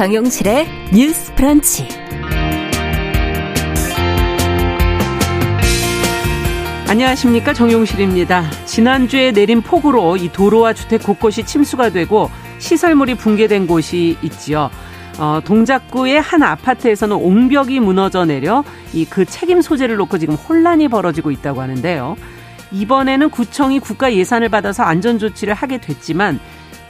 정용실의 뉴스 프런치. 안녕하십니까 정용실입니다. 지난주에 내린 폭우로 이 도로와 주택 곳곳이 침수가 되고 시설물이 붕괴된 곳이 있지요. 어, 동작구의 한 아파트에서는 옹벽이 무너져 내려 이 그 책임 소재를 놓고 지금 혼란이 벌어지고 있다고 하는데요. 이번에는 구청이 국가 예산을 받아서 안전 조치를 하게 됐지만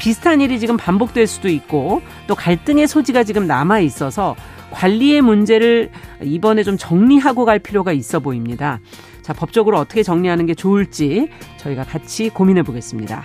비슷한 일이 지금 반복될 수도 있고 또 갈등의 소지가 지금 남아 있어서 관리의 문제를 이번에 좀 정리하고 갈 필요가 있어 보입니다. 자, 법적으로 어떻게 정리하는 게 좋을지 저희가 같이 고민해 보겠습니다.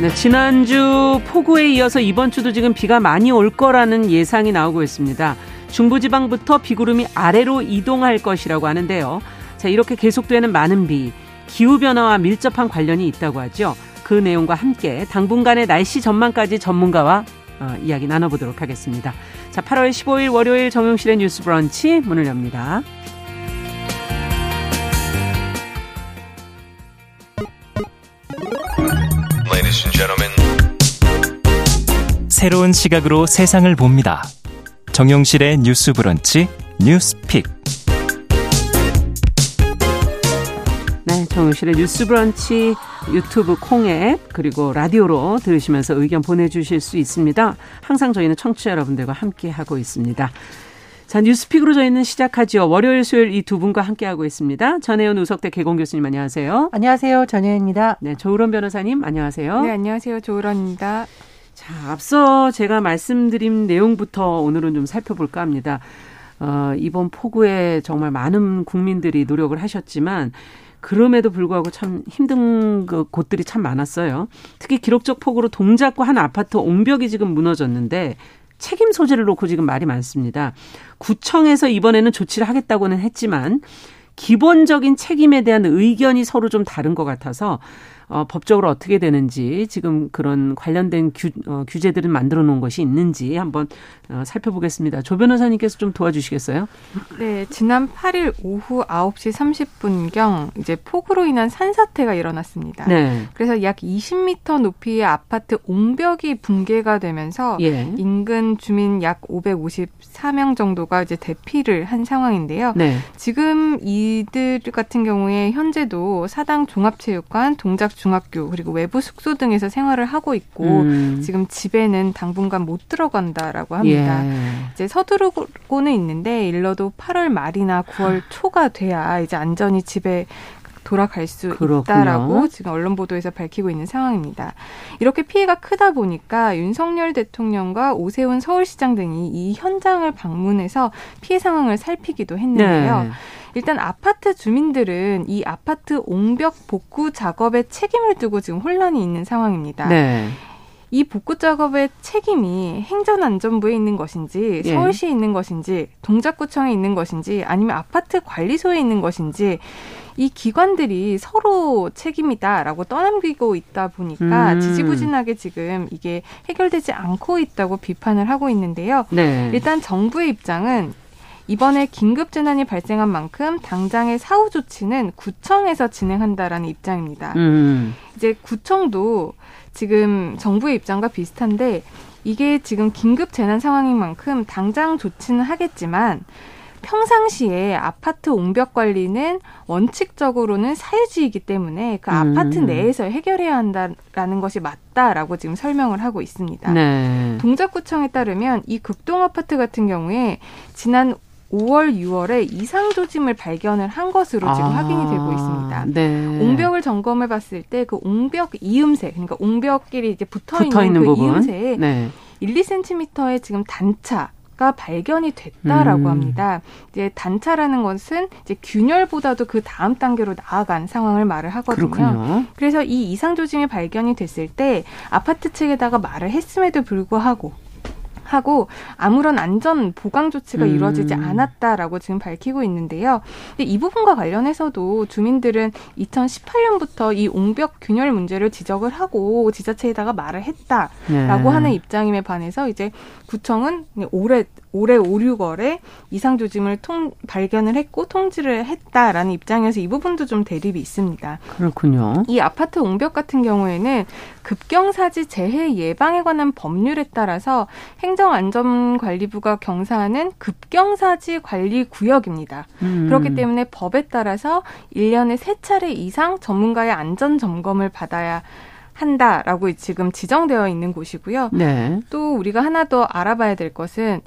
네, 지난주 폭우에 이어서 이번 주도 지금 비가 많이 올 거라는 예상이 나오고 있습니다. 중부지방부터 비구름이 아래로 이동할 것이라고 하는데요. 자, 이렇게 계속되는 많은 비, 기후변화와 밀접한 관련이 있다고 하죠. 그 내용과 함께 당분간의 날씨 전망까지 전문가와 어, 이야기 나눠보도록 하겠습니다. 자, 8월 15일 월요일 정용실의 뉴스 브런치 문을 엽니다. 새로운 시각으로 세상을 봅니다. 정용실의 뉴스 브런치 뉴스 pick. 네, 정용실의 뉴스 브런치 유튜브 콩앱 그리고 라디오로 들으시면서 의견 보내주실 수 있습니다. 항상 저희는 청취자 여러분들과 함께 하고 있습니다. 자, 뉴스 pick으로 저희는 시작하죠. 월요일, 수요일 이 두 분과 함께하고 있습니다. 전예현 우석대 객원 교수님 안녕하세요. 안녕하세요. 전예현입니다. 네, 조을원 변호사님 안녕하세요. 네, 안녕하세요. 조을원입니다. 자, 앞서 제가 말씀드린 내용부터 오늘은 좀 살펴볼까 합니다. 어, 이번 폭우에 정말 많은 국민들이 노력을 하셨지만 그럼에도 불구하고 참 힘든 그 곳들이 참 많았어요. 특히 기록적 폭우로 동작구 한 아파트 옹벽이 지금 무너졌는데 책임 소재를 놓고 지금 말이 많습니다. 구청에서 이번에는 조치를 하겠다고는 했지만 기본적인 책임에 대한 의견이 서로 좀 다른 것 같아서 어, 법적으로 어떻게 되는지 지금 그런 관련된 규, 어, 규제들을 만들어 놓은 것이 있는지 한번 어, 살펴보겠습니다. 조 변호사님께서 좀 도와주시겠어요? 네, 지난 8일 오후 9시 30분경 이제 폭우로 인한 산사태가 일어났습니다. 네. 그래서 약 20m 높이의 아파트 옹벽이 붕괴가 되면서 예. 인근 주민 약 554명 정도가 이제 대피를 한 상황인데요. 네. 지금 이들 같은 경우에 현재도 사당 종합체육관, 동작 중학교 그리고 외부 숙소 등에서 생활을 하고 있고 음. 지금 집에는 당분간 못 들어간다라고 합니다. 예. 이제 서두르고는 있는데 일러도 8월 말이나 9월 초가 돼야 이제 안전히 집에 돌아갈 수 그렇군요. 있다라고 지금 언론 보도에서 밝히고 있는 상황입니다. 이렇게 피해가 크다 보니까 윤석열 대통령과 오세훈 서울시장 등이 이 현장을 방문해서 피해 상황을 살피기도 했는데요. 네. 일단 아파트 주민들은 이 아파트 옹벽 복구 작업에 책임을 두고 지금 혼란이 있는 상황입니다. 네. 이 복구 작업의 책임이 행정안전부에 있는 것인지 예. 서울시에 있는 것인지 동작구청에 있는 것인지 아니면 아파트 관리소에 있는 것인지 이 기관들이 서로 책임이다라고 떠넘기고 있다 보니까 음. 지지부진하게 지금 이게 해결되지 않고 있다고 비판을 하고 있는데요. 네. 일단 정부의 입장은 이번에 긴급 재난이 발생한 만큼 당장의 사후 조치는 구청에서 진행한다라는 입장입니다. 음. 이제 구청도 지금 정부의 입장과 비슷한데 이게 지금 긴급 재난 상황인 만큼 당장 조치는 하겠지만 평상시에 아파트 옹벽 관리는 원칙적으로는 사유지이기 때문에 그 음. 아파트 내에서 해결해야 한다라는 것이 맞다라고 지금 설명을 하고 있습니다. 네. 동작구청에 따르면 이 극동 아파트 같은 경우에 지난 5월, 6월에 이상 조짐을 발견을 한 것으로 지금 아, 확인이 되고 있습니다. 네. 옹벽을 점검해 봤을 때 그 옹벽 이음새, 그러니까 옹벽끼리 이제 붙어, 있는, 그 부분. 이음새에 네. 1, 2cm의 지금 단차 가 발견이 됐다라고 음. 합니다. 이제 단차라는 것은 이제 균열보다도 그 다음 단계로 나아간 상황을 말을 하거든요. 그렇군요. 그래서 이 이상 조짐이 발견이 됐을 때 아파트 측에다가 말을 했음에도 불구하고 하고 아무런 안전 보강 조치가 음. 이루어지지 않았다라고 지금 밝히고 있는데요. 이 부분과 관련해서도 주민들은 2018년부터 이 옹벽 균열 문제를 지적을 하고 지자체에다가 말을 했다라고 네. 하는 입장임에 반해서 이제 구청은 올해 올해 5, 6월에 이상 조짐을 통, 발견을 했고 통지를 했다라는 입장에서 이 부분도 좀 대립이 있습니다. 그렇군요. 이 아파트 옹벽 같은 경우에는 급경사지 재해 예방에 관한 법률에 따라서 행 정안전관리부가 경사하는 급경사지 관리 구역입니다. 음. 그렇기 때문에 법에 따라서 1년에 3차례 이상 전문가의 안전 점검을 받아야 한다라고 지금 지정되어 있는 곳이고요. 네. 또 우리가 하나 더 알아봐야 될 것은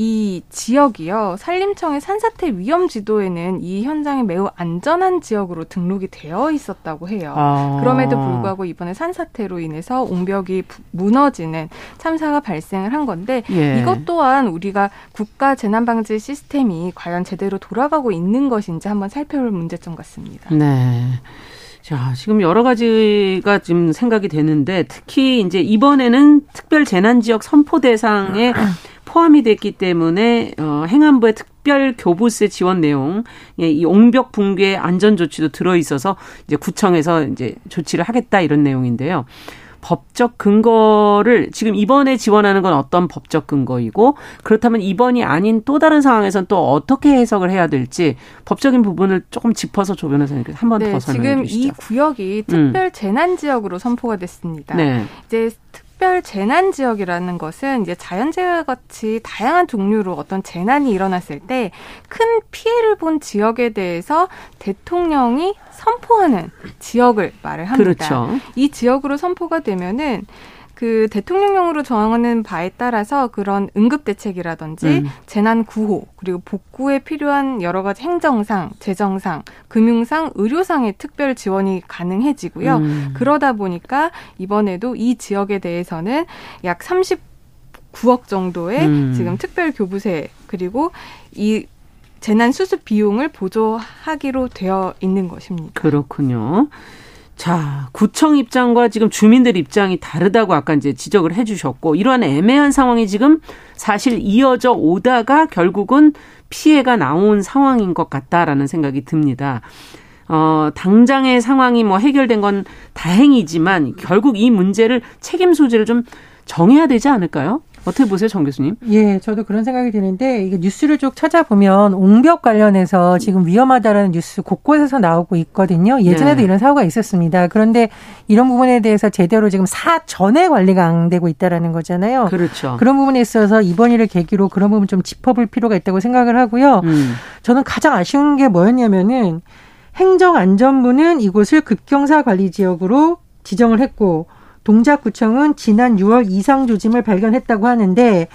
이 지역이요. 산림청의 산사태 위험 지도에는 이 현장이 매우 안전한 지역으로 등록이 되어 있었다고 해요. 아. 그럼에도 불구하고 이번에 산사태로 인해서 옹벽이 무너지는 참사가 발생을 한 건데 예. 이것 또한 우리가 국가 재난 방지 시스템이 과연 제대로 돌아가고 있는 것인지 한번 살펴볼 문제점 같습니다. 네. 자, 지금 여러 가지가 지금 생각이 되는데 특히 이제 이번에는 특별 재난 지역 선포 대상에 포함이 됐기 때문에 어, 행안부의 특별 교부세 지원 내용, 예, 이 옹벽 붕괴 안전 조치도 들어 있어서 이제 구청에서 이제 조치를 하겠다 이런 내용인데요. 법적 근거를 지금 이번에 지원하는 건 어떤 법적 근거이고 그렇다면 이번이 아닌 또 다른 상황에선 또 어떻게 해석을 해야 될지 법적인 부분을 조금 짚어서 조 변호사님께 한번 네, 더 설명해 주시죠. 지금 이 구역이 특별 음. 재난 지역으로 선포가 됐습니다. 네. 이제 특 별 재난 지역이라는 것은 이제 자연재해와 같이 다양한 종류로 어떤 재난이 일어났을 때 큰 피해를 본 지역에 대해서 대통령이 선포하는 지역을 말을 합니다. 그렇죠. 이 지역으로 선포가 되면은 그 대통령령으로 정하는 바에 따라서 그런 응급 대책이라든지 음. 재난 구호 그리고 복구에 필요한 여러 가지 행정상, 재정상, 금융상, 의료상의 특별 지원이 가능해지고요. 음. 그러다 보니까 이번에도 이 지역에 대해서는 약 39억 정도의 음. 지금 특별 교부세 그리고 이 재난 수습 비용을 보조하기로 되어 있는 것입니다. 그렇군요. 자, 구청 입장과 지금 주민들 입장이 다르다고 아까 이제 지적을 해 주셨고, 이러한 애매한 상황이 지금 사실 이어져 오다가 결국은 피해가 나온 상황인 것 같다라는 생각이 듭니다. 어, 당장의 상황이 뭐 해결된 건 다행이지만 결국 이 문제를 책임 소재를 좀 정해야 되지 않을까요? 어떻게 보세요, 정 교수님? 예, 저도 그런 생각이 드는데 이게 뉴스를 쭉 찾아보면 옹벽 관련해서 지금 위험하다라는 뉴스 곳곳에서 나오고 있거든요. 예전에도 네. 이런 사고가 있었습니다. 그런데 이런 부분에 대해서 제대로 지금 사 전에 관리가 안 되고 있다라는 거잖아요. 그렇죠. 그런 부분에 있어서 이번 일을 계기로 그런 부분 좀 짚어볼 필요가 있다고 생각을 하고요. 음. 저는 가장 아쉬운 게 뭐였냐면은 행정안전부는 이곳을 급경사 관리 지역으로 지정을 했고 동작구청은 지난 6월 이상 조짐을 발견했다고 하는데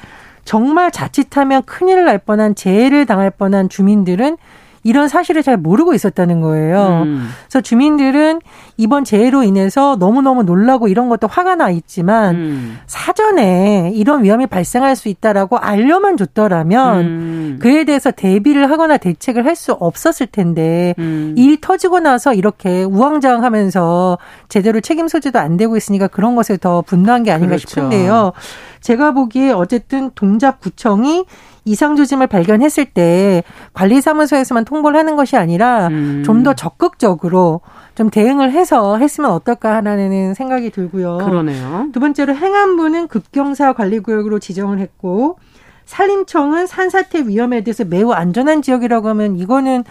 정말 자칫하면 큰일 날 뻔한 재해를 당할 뻔한 주민들은 이런 사실을 잘 모르고 있었다는 거예요. 음. 그래서 주민들은 이번 재해로 인해서 너무너무 놀라고 이런 것도 화가 나 있지만 음. 사전에 이런 위험이 발생할 수 있다라고 알려만 줬더라면 음. 그에 대해서 대비를 하거나 대책을 할 수 없었을 텐데 음. 일이 터지고 나서 이렇게 우왕좌왕하면서 제대로 책임 소재도 안 되고 있으니까 그런 것에 더 분노한 게 아닌가 그렇죠. 싶은데요. 제가 보기에 어쨌든 동작구청이 이상 조짐을 발견했을 때 관리사무소에서만 통보를 하는 것이 아니라 음. 좀더 적극적으로 좀 대응을 해서 했으면 어떨까 하는 생각이 들고요. 그러네요. 두 번째로 행안부는 급경사 관리구역으로 지정을 했고 산림청은 산사태 위험에 대해서 매우 안전한 지역이라고 하면 이거는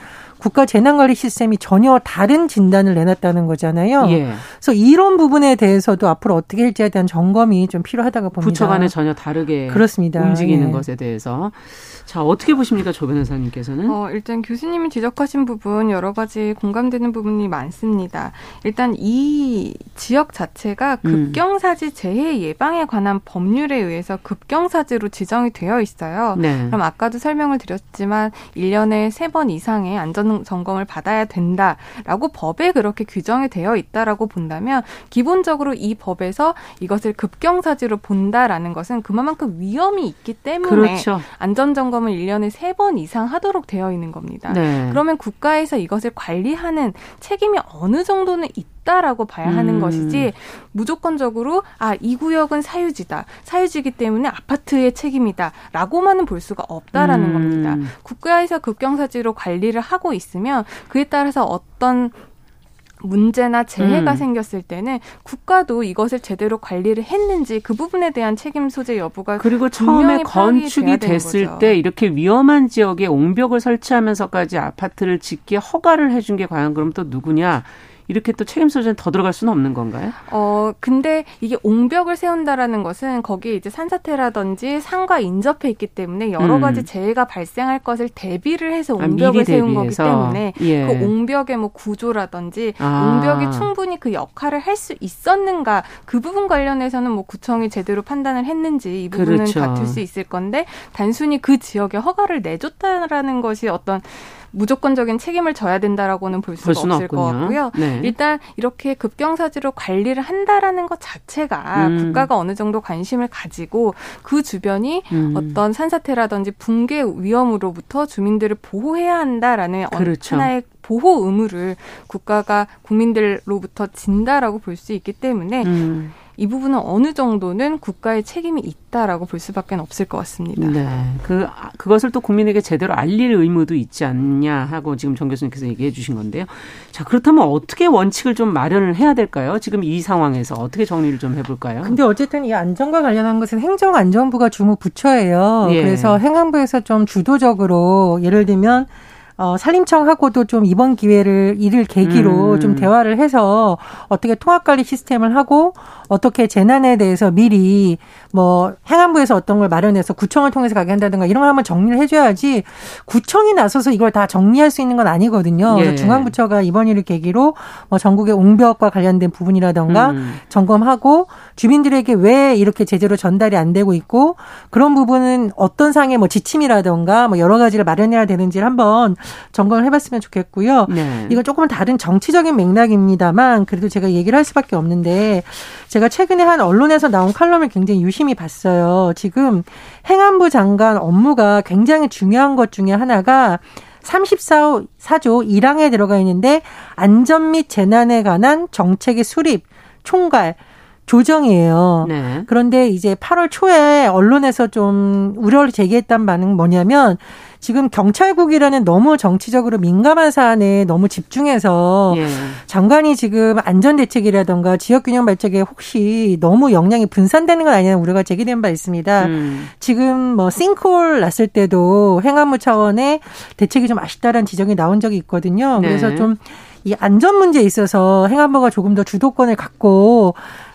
국가 재난관리 시스템이 전혀 다른 진단을 내놨다는 거잖아요. 예. 그래서 이런 부분에 대해서도 앞으로 어떻게 할지에 대한 점검이 좀 필요하다고 봅니다. 부처 간에 전혀 다르게 그렇습니다. 움직이는 예. 것에 대해서 자, 어떻게 보십니까, 조 변호사님께서는? 어, 일단 교수님이 지적하신 부분 여러 가지 공감되는 부분이 많습니다. 일단 이 지역 자체가 음. 급경사지 재해 예방에 관한 법률에 의해서 급경사지로 지정이 되어 있어요. 네. 그럼 아까도 설명을 드렸지만 1년에 3번 이상의 안전 점검을 받아야 된다라고 법에 그렇게 규정이 되어 있다라고 본다면 기본적으로 이 법에서 이것을 급경사지로 본다라는 것은 그만큼 위험이 있기 때문에 그렇죠. 안전 점검 점검을 1년에 3번 이상 하도록 되어 있는 겁니다. 네. 그러면 국가에서 이것을 관리하는 책임이 어느 정도는 있다. 없다라고 봐야 하는 음. 것이지 무조건적으로 아 이 구역은 사유지다 사유지기 때문에 아파트의 책임이다라고만은 볼 수가 없다라는 음. 겁니다. 국가에서 급경사지로 관리를 하고 있으면 그에 따라서 어떤 문제나 재해가 음. 생겼을 때는 국가도 이것을 제대로 관리를 했는지 그 부분에 대한 책임 소재 여부가 그리고 처음에 건축이 됐을 때 이렇게 위험한 지역에 옹벽을 설치하면서까지 아파트를 짓기에 허가를 해준 게 과연 그럼 또 누구냐? 이렇게 또 책임 소재는 더 들어갈 수는 없는 건가요? 어, 근데 이게 옹벽을 세운다라는 것은 거기에 이제 산사태라든지 산과 인접해 있기 때문에 여러 음. 가지 재해가 발생할 것을 대비를 해서 아, 옹벽을 아, 세운 거기 때문에 예. 그 옹벽의 뭐 구조라든지 아. 옹벽이 충분히 그 역할을 할 수 있었는가 그 부분 관련해서는 뭐 구청이 제대로 판단을 했는지 이 부분은 그렇죠. 다툴 수 있을 건데 단순히 그 지역에 허가를 내줬다라는 것이 어떤 무조건적인 책임을 져야 된다라고는 볼 수가 볼 없을 없군요. 것 같고요. 네. 일단 이렇게 급경사지로 관리를 한다라는 것 자체가 음. 국가가 어느 정도 관심을 가지고 그 주변이 음. 어떤 산사태라든지 붕괴 위험으로부터 주민들을 보호해야 한다라는 그렇죠. 하나의 보호 의무를 국가가 국민들로부터 진다라고 볼 수 있기 때문에 음. 이 부분은 어느 정도는 국가의 책임이 있다라고 볼 수밖에 없을 것 같습니다. 네. 그 그것을 또 국민에게 제대로 알릴 의무도 있지 않냐 하고 지금 정 교수님께서 얘기해 주신 건데요. 자, 그렇다면 어떻게 원칙을 좀 마련을 해야 될까요? 지금 이 상황에서 어떻게 정리를 좀 해볼까요? 근데 어쨌든 이 안전과 관련한 것은 행정안전부가 주무 부처예요. 예. 그래서 행안부에서 좀 주도적으로 예를 들면 어, 산림청하고도 좀 이번 기회를 이를 계기로 음. 좀 대화를 해서 어떻게 통합관리 시스템을 하고 어떻게 재난에 대해서 미리 뭐 행안부에서 어떤 걸 마련해서 구청을 통해서 가게 한다든가 이런 걸 한번 정리를 해줘야지 구청이 나서서 이걸 다 정리할 수 있는 건 아니거든요. 예. 그래서 중앙부처가 이번 일을 계기로 뭐 전국의 옹벽과 관련된 부분이라든가 음. 점검하고 주민들에게 왜 이렇게 제대로 전달이 안 되고 있고 그런 부분은 어떤 상의 뭐 지침이라든가 뭐 여러 가지를 마련해야 되는지를 한번 점검을 해봤으면 좋겠고요. 네. 이건 조금 다른 정치적인 맥락입니다만 그래도 제가 얘기를 할 수밖에 없는데 제가 최근에 한 언론에서 나온 칼럼을 굉장히 유심히 봤어요. 지금 행안부 장관 업무가 굉장히 중요한 것 중에 하나가 34조 1항에 들어가 있는데 안전 및 재난에 관한 정책의 수립, 총괄, 조정이에요. 네. 그런데 이제 8월 초에 언론에서 좀 우려를 제기했단 반응은 뭐냐면 지금 경찰국이라는 너무 정치적으로 민감한 사안에 너무 집중해서 예. 장관이 지금 안전대책이라던가 지역균형 발전에 혹시 너무 역량이 분산되는 건 아니냐는 우려가 제기된 바 있습니다. 음. 지금 뭐 싱크홀 났을 때도 행안부 차원의 대책이 좀 아쉽다라는 지적이 나온 적이 있거든요. 그래서 네. 좀이 안전 문제에 있어서 행안부가 조금 더 주도권을 갖고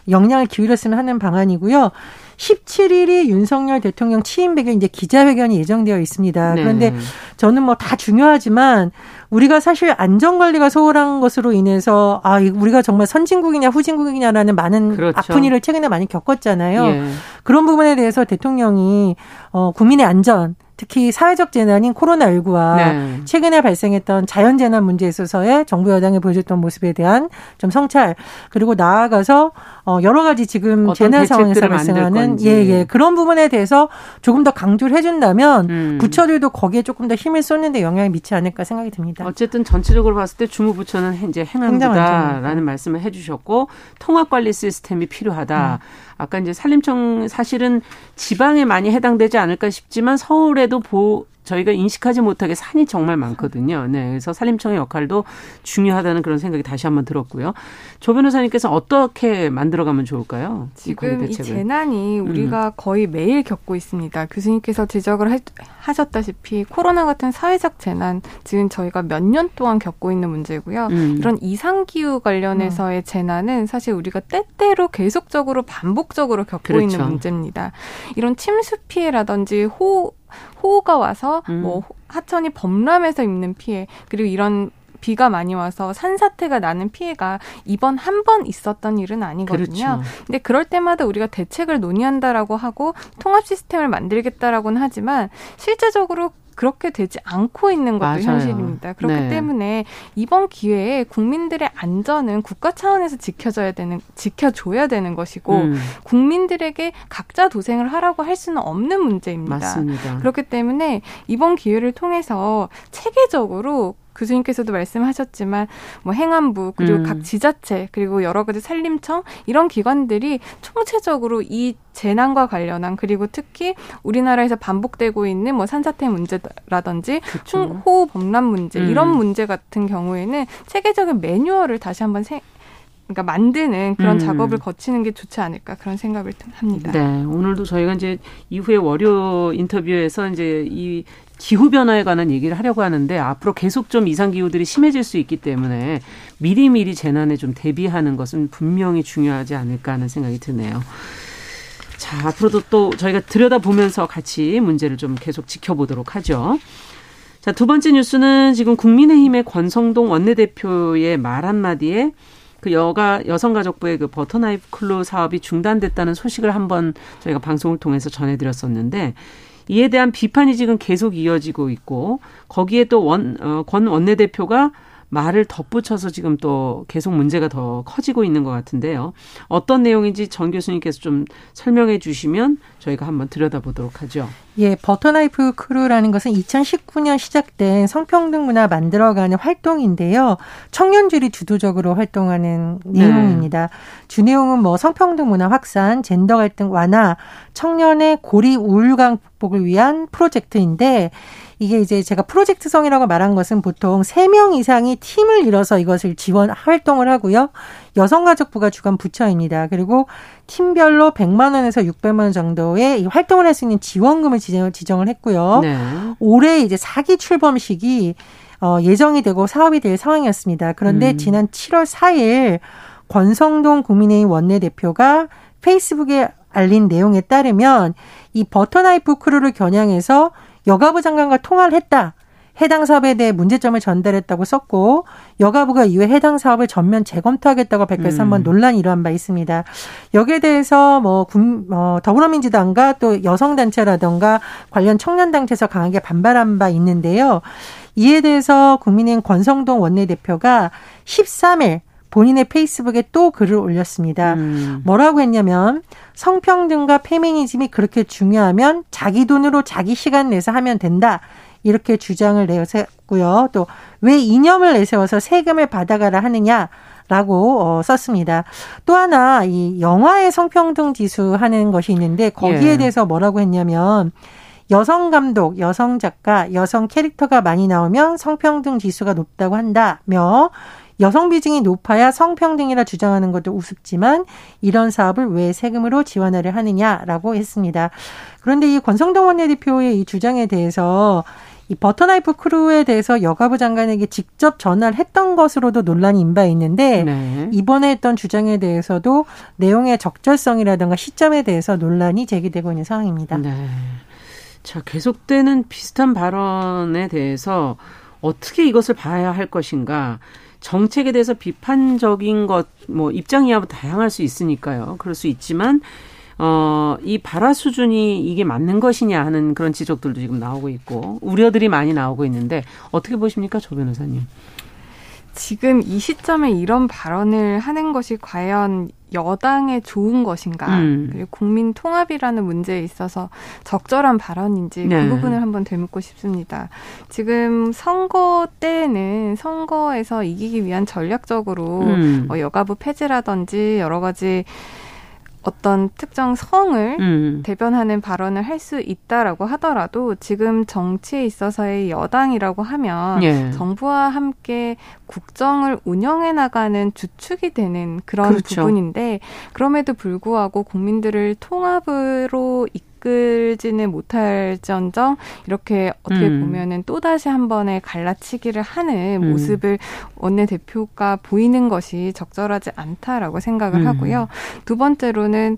역량을 기울였으면 하는 방안이고요. 17일이 윤석열 대통령 취임 백일 이제 기자회견이 예정되어 있습니다. 네. 그런데 저는 뭐 다 중요하지만 우리가 사실 안전 관리가 소홀한 것으로 인해서 아 우리가 정말 선진국이냐 후진국이냐라는 많은 그렇죠. 아픈 일을 최근에 많이 겪었잖아요. 예. 그런 부분에 대해서 대통령이 어 국민의 안전 특히 사회적 재난인 코로나19와 네. 최근에 발생했던 자연재난 문제에 있어서의 정부 여당이 보여줬던 모습에 대한 좀 성찰 그리고 나아가서 어 여러 가지 지금 재난 상황에서 발생하는 예예 예, 그런 부분에 대해서 조금 더 강조를 해준다면 음. 부처들도 거기에 조금 더 힘을 쏟는데 영향을 미치지 않을까 생각이 듭니다. 어쨌든 전체적으로 봤을 때 주무부처는 이제 행안부다라는 말씀을 해주셨고 통합 관리 시스템이 필요하다. 음. 아까 이제 산림청 사실은 지방에 많이 해당되지 않을까 싶지만 서울에도 보 저희가 인식하지 못하게 산이 정말 많거든요. 네. 그래서 산림청의 역할도 중요하다는 그런 생각이 다시 한번 들었고요. 조 변호사님께서 어떻게 만들어가면 좋을까요? 지금 이, 이 재난이 음. 우리가 음. 거의 매일 겪고 있습니다. 교수님께서 지적을 하, 하셨다시피 코로나 같은 사회적 재난 지금 저희가 몇 년 동안 겪고 있는 문제고요. 음. 이런 이상 기후 관련해서의 음. 재난은 사실 우리가 때때로 계속적으로 반복적으로 겪고 그렇죠. 있는 문제입니다. 이런 침수 피해라든지 호 호우가 와서 음. 뭐 하천이 범람해서 입는 피해 그리고 이런 비가 많이 와서 산사태가 나는 피해가 이번 한 번 있었던 일은 아니거든요. 그렇죠. 근데 그럴 때마다 우리가 대책을 논의한다라고 하고 통합 시스템을 만들겠다라고는 하지만 실제적으로 그렇게 되지 않고 있는 것도 맞아요. 현실입니다. 그렇기 네. 때문에 이번 기회에 국민들의 안전은 국가 차원에서 지켜져야 되는 지켜줘야 되는 것이고 음. 국민들에게 각자 도생을 하라고 할 수는 없는 문제입니다. 맞습니다. 그렇기 때문에 이번 기회를 통해서 체계적으로 교수님께서도 말씀하셨지만 뭐 행안부 그리고 음. 각 지자체 그리고 여러 가지 산림청 이런 기관들이 총체적으로 이 재난과 관련한 그리고 특히 우리나라에서 반복되고 있는 뭐 산사태 문제라든지 그렇죠. 호우 범람 문제 음. 이런 문제 같은 경우에는 체계적인 매뉴얼을 다시 한번 세, 그러니까 만드는 그런 음. 작업을 거치는 게 좋지 않을까 그런 생각을 합니다. 네, 오늘도 저희가 이제 이후에 월요 인터뷰에서 이제 이 기후 변화에 관한 얘기를 하려고 하는데 앞으로 계속 좀 이상 기후들이 심해질 수 있기 때문에 미리미리 재난에 좀 대비하는 것은 분명히 중요하지 않을까 하는 생각이 드네요. 자, 앞으로도 또 저희가 들여다보면서 같이 문제를 좀 계속 지켜보도록 하죠. 자, 두 번째 뉴스는 지금 국민의힘의 권성동 원내대표의 말 한마디에 그 여가 여성가족부의 그 버터나이프 클로 사업이 중단됐다는 소식을 한번 저희가 방송을 통해서 전해드렸었는데 이에 대한 비판이 지금 계속 이어지고 있고 거기에 또 원, 어, 권 원내대표가 말을 덧붙여서 지금 또 계속 문제가 더 커지고 있는 것 같은데요. 어떤 내용인지 전 교수님께서 좀 설명해 주시면 저희가 한번 들여다보도록 하죠. 예, 버터나이프 크루라는 것은 2019년 시작된 성평등 문화 만들어가는 활동인데요. 청년들이 주도적으로 활동하는 내용입니다. 네. 주 내용은 뭐 성평등 문화 확산, 젠더 갈등 완화, 청년의 고리 우울감 극복을 위한 프로젝트인데 이게 이제 제가 프로젝트성이라고 말한 것은 보통 3명 이상이 팀을 이뤄서 이것을 지원 활동을 하고요. 여성가족부가 주관 부처입니다. 그리고 팀별로 100만 원에서 600만 원 정도의 활동을 할 수 있는 지원금을 지정을 했고요. 네. 올해 이제 사기 출범식이 어, 예정이 되고 사업이 될 상황이었습니다. 그런데 음. 지난 7월 4일 권성동 국민의힘 원내대표가 페이스북에 알린 내용에 따르면 이 버터나이프 크루를 겨냥해서 여가부 장관과 통화를 했다. 해당 사업에 대해 문제점을 전달했다고 썼고 여가부가 이후에 해당 사업을 전면 재검토하겠다고 밝혀서 음. 한번 논란이 일어난 바 있습니다. 여기에 대해서 뭐 군, 어, 더불어민주당과 또 여성단체라던가 관련 청년단체에서 강하게 반발한 바 있는데요. 이에 대해서 국민의힘 권성동 원내대표가 13일 본인의 페이스북에 또 글을 올렸습니다. 음. 뭐라고 했냐면 성평등과 페미니즘이 그렇게 중요하면 자기 돈으로 자기 시간 내서 하면 된다. 이렇게 주장을 내세웠고요. 또 왜 이념을 내세워서 세금을 받아가라 하느냐. 라고 어, 썼습니다. 또 하나 이 영화의 성평등 지수 하는 것이 있는데 거기에 예. 대해서 뭐라고 했냐면 여성 감독, 여성 작가, 여성 캐릭터가 많이 나오면 성평등 지수가 높다고 한다며 여성 비중이 높아야 성평등이라 주장하는 것도 우습지만 이런 사업을 왜 세금으로 지원하려 하느냐라고 했습니다. 그런데 이 권성동 원내대표의 이 주장에 대해서 이 버터나이프 크루에 대해서 여가부 장관에게 직접 전화를 했던 것으로도 논란이 인바 있는데 네. 이번에 했던 주장에 대해서도 내용의 적절성이라든가 시점에 대해서 논란이 제기되고 있는 상황입니다. 네. 자, 계속되는 비슷한 발언에 대해서 어떻게 이것을 봐야 할 것인가? 정책에 대해서 비판적인 것, 뭐, 입장이야 다양할 수 있으니까요. 그럴 수 있지만, 어, 이 발화 수준이 이게 맞는 것이냐 하는 그런 지적들도 지금 나오고 있고, 우려들이 많이 나오고 있는데, 어떻게 보십니까, 조 변호사님? 지금 이 시점에 이런 발언을 하는 것이 과연 여당에 좋은 것인가 음. 그리고 국민 통합이라는 문제에 있어서 적절한 발언인지 그 네. 그 부분을 한번 되묻고 싶습니다. 지금 선거 때는 선거에서 이기기 위한 전략적으로 음. 뭐 여가부 폐지라든지 여러 가지 어떤 특정 성을 음. 대변하는 발언을 할 수 있다라고 하더라도 지금 정치에 있어서의 여당이라고 하면 예. 정부와 함께 국정을 운영해 나가는 주축이 되는 그런 그렇죠. 부분인데 그럼에도 불구하고 국민들을 통합으로 이 이끌지는 못할지언정 이렇게 어떻게 음. 보면은 또 다시 한 번의 갈라치기를 하는 음. 모습을 원내 대표가 보이는 것이 적절하지 않다라고 생각을 음. 하고요. 두 번째로는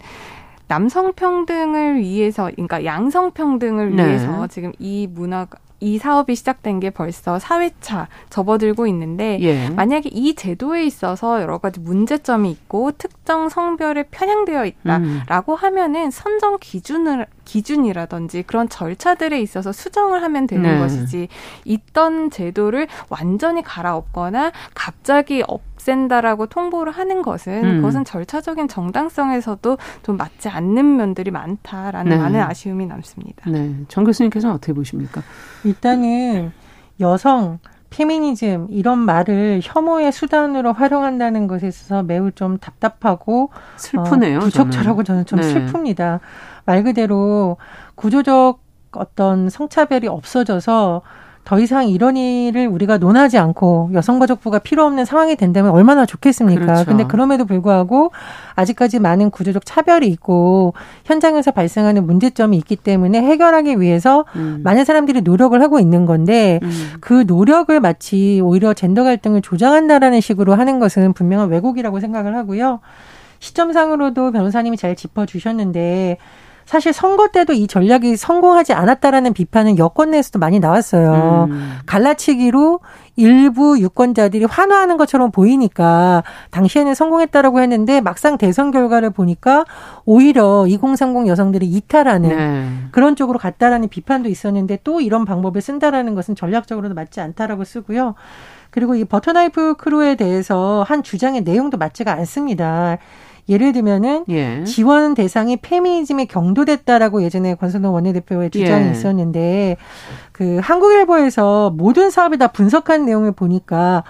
남성 평등을 위해서, 그러니까 양성 평등을 네. 위해서 지금 이 문화가 이 사업이 시작된 게 벌써 4회차 접어들고 있는데 예. 만약에 이 제도에 있어서 여러 가지 문제점이 있고 특정 성별에 편향되어 있다라고 음. 하면은 선정 기준을 기준이라든지 그런 절차들에 있어서 수정을 하면 되는 네. 것이지 있던 제도를 완전히 갈아엎거나 갑자기 없앤다라고 통보를 하는 것은 음. 그것은 절차적인 정당성에서도 좀 맞지 않는 면들이 많다라는 네. 많은 아쉬움이 남습니다. 네, 정 교수님께서는 어떻게 보십니까? 일단은 여성 페미니즘 이런 말을 혐오의 수단으로 활용한다는 것에 있어서 매우 좀 답답하고 슬프네요. 어, 부적절하고 저는, 좀 네. 슬픕니다. 말 그대로 구조적 어떤 성차별이 없어져서 더 이상 이런 일을 우리가 논하지 않고 여성가족부가 필요 없는 상황이 된다면 얼마나 좋겠습니까? 그렇죠. 근데 그럼에도 불구하고 아직까지 많은 구조적 차별이 있고 현장에서 발생하는 문제점이 있기 때문에 해결하기 위해서 음. 많은 사람들이 노력을 하고 있는 건데 음. 그 노력을 마치 오히려 젠더 갈등을 조장한다라는 식으로 하는 것은 분명한 왜곡이라고 생각을 하고요. 시점상으로도 변호사님이 잘 짚어주셨는데 사실 선거 때도 이 전략이 성공하지 않았다라는 비판은 여권 내에서도 많이 나왔어요. 음. 갈라치기로 일부 유권자들이 환호하는 것처럼 보이니까 당시에는 성공했다라고 했는데 막상 대선 결과를 보니까 오히려 2030 여성들이 이탈하는 네. 그런 쪽으로 갔다라는 비판도 있었는데 또 이런 방법을 쓴다라는 것은 전략적으로도 맞지 않다라고 쓰고요. 그리고 이 버터나이프 크루에 대해서 한 주장의 내용도 맞지가 않습니다. 예를 들면은 예. 지원 대상이 페미니즘에 경도됐다라고 예전에 권선동 원내대표의 주장이 예. 있었는데 그 한국일보에서 모든 사업을 다 분석한 내용을 보니까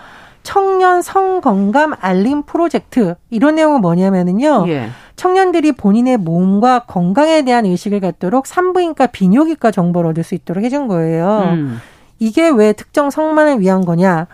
청년 성건강 알림 프로젝트 이런 내용은 뭐냐면은요. 예. 청년들이 본인의 몸과 건강에 대한 의식을 갖도록 산부인과 비뇨기과 정보를 얻을 수 있도록 해준 거예요. 음. 이게 왜 특정 성만을 위한 거냐?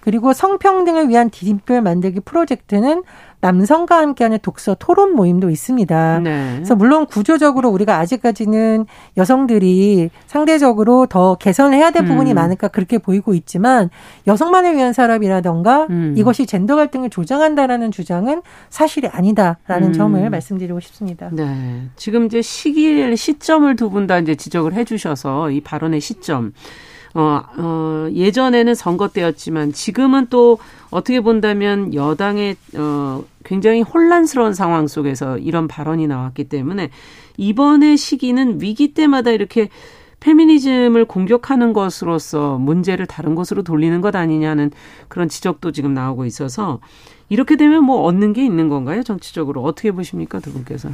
그리고 성평등을 위한 디딤돌 만들기 프로젝트는 남성과 함께하는 독서 토론 모임도 있습니다. 네. 그래서 물론 구조적으로 우리가 아직까지는 여성들이 상대적으로 더 개선을 해야 될 부분이 음. 많을까 그렇게 보이고 있지만 여성만을 위한 사업이라던가 음. 이것이 젠더 갈등을 조장한다라는 주장은 사실이 아니다라는 음. 점을 말씀드리고 싶습니다. 네. 지금 이제 시기 시점을 두 분 다 이제 지적을 해 주셔서 이 발언의 시점. 어, 어, 예전에는 선거 때였지만 지금은 또 어떻게 본다면 여당의 어, 굉장히 혼란스러운 상황 속에서 이런 발언이 나왔기 때문에 이번의 시기는 위기 때마다 이렇게 페미니즘을 공격하는 것으로서 문제를 다른 곳으로 돌리는 것 아니냐는 그런 지적도 지금 나오고 있어서 이렇게 되면 뭐 얻는 게 있는 건가요? 정치적으로 어떻게 보십니까, 두 분께서?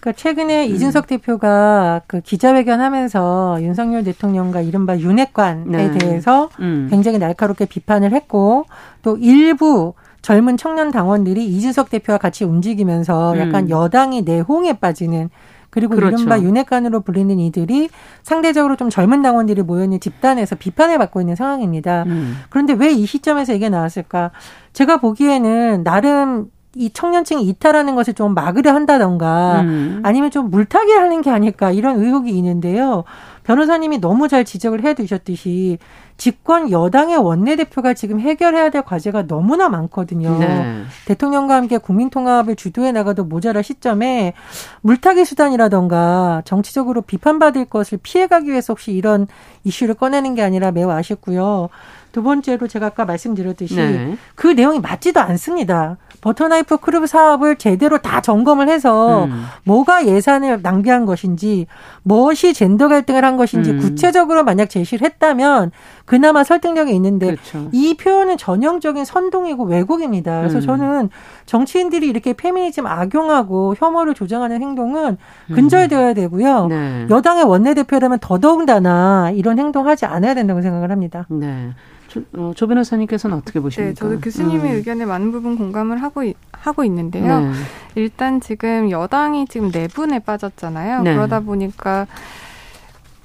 그러니까 최근에 음. 이준석 대표가 그 기자회견 하면서 윤석열 대통령과 이른바 윤핵관에 네. 대해서 음. 굉장히 날카롭게 비판을 했고 또 일부 젊은 청년 당원들이 이준석 대표와 같이 움직이면서 약간 음. 여당이 내홍에 빠지는 그리고 그렇죠. 이른바 윤핵관으로 불리는 이들이 상대적으로 좀 젊은 당원들이 모여있는 집단에서 비판을 받고 있는 상황입니다. 음. 그런데 왜 이 시점에서 이게 나왔을까? 제가 보기에는 나름 이 청년층이 이탈하는 것을 좀 막으려 한다던가 음. 아니면 좀 물타기 하는 게 아닐까 이런 의혹이 있는데요. 변호사님이 너무 잘 지적을 해 두셨듯이 집권 여당의 원내대표가 지금 해결해야 될 과제가 너무나 많거든요. 네. 대통령과 함께 국민통합을 주도해 나가도 모자랄 시점에 물타기 수단이라던가 정치적으로 비판받을 것을 피해가기 위해서 혹시 이런 이슈를 꺼내는 게 아니라 매우 아쉽고요. 두 번째로 제가 아까 말씀드렸듯이 네. 그 내용이 맞지도 않습니다. 버터나이프 크루 사업을 제대로 다 점검을 해서 음. 뭐가 예산을 낭비한 것인지 무엇이 젠더 갈등을 한 것인지 음. 구체적으로 만약 제시를 했다면 그나마 설득력이 있는데 그렇죠. 이 표현은 전형적인 선동이고 왜곡입니다. 그래서 음. 저는 정치인들이 이렇게 페미니즘 악용하고 혐오를 조장하는 행동은 음. 근절되어야 되고요. 네. 여당의 원내대표라면 더더욱다나 이런 행동하지 않아야 된다고 생각을 합니다. 네. 조, 어, 조 변호사님께서는 어떻게 보십니까? 네, 저도 교수님의 음. 의견에 많은 부분 공감을 하고 하고 있는데요. 네. 일단 지금 여당이 지금 내분에 빠졌잖아요. 네. 그러다 보니까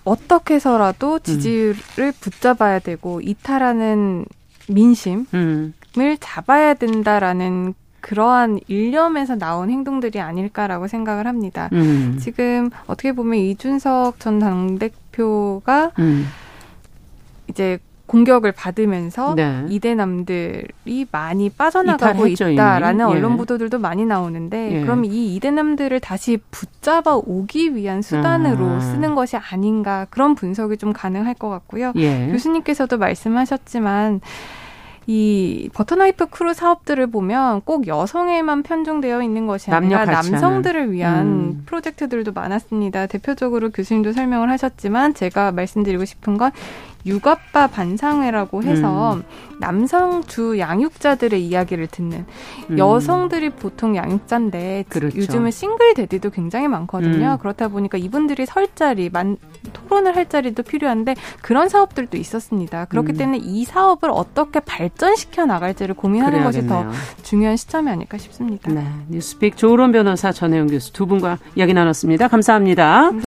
어떻게 해서라도 음. 지지율을 음. 붙잡아야 되고 이탈하는 민심을 음. 잡아야 된다라는 그러한 일념에서 나온 행동들이 아닐까라고 생각을 합니다. 음. 지금 어떻게 보면 이준석 전 당대표가 음. 이제 공격을 받으면서 네. 이대남들이 많이 빠져나가고 있다라는 예. 언론 보도들도 많이 나오는데 예. 그럼 이 이대남들을 다시 붙잡아 오기 위한 수단으로 아. 쓰는 것이 아닌가 그런 분석이 좀 가능할 것 같고요. 예. 교수님께서도 말씀하셨지만 이 버터나이프 크루 사업들을 보면 꼭 여성에만 편중되어 있는 것이 아니라 남성들을 위한 음. 프로젝트들도 많았습니다. 대표적으로 교수님도 설명을 하셨지만 제가 말씀드리고 싶은 건 육아빠 반상회라고 해서 음. 남성 주 양육자들의 이야기를 듣는 음. 여성들이 보통 양육자인데 그렇죠. 요즘은 single daddy도 굉장히 많거든요. 음. 그렇다 보니까 이분들이 설 자리, 만, 토론을 할 자리도 필요한데 그런 사업들도 있었습니다. 그렇기 음. 때문에 이 사업을 어떻게 발전시켜 나갈지를 고민하는 그래야겠네요. 것이 더 중요한 시점이 아닐까 싶습니다. 네, 뉴스픽 조론 변호사 전혜영 교수 두 분과 이야기 나눴습니다. 감사합니다. 누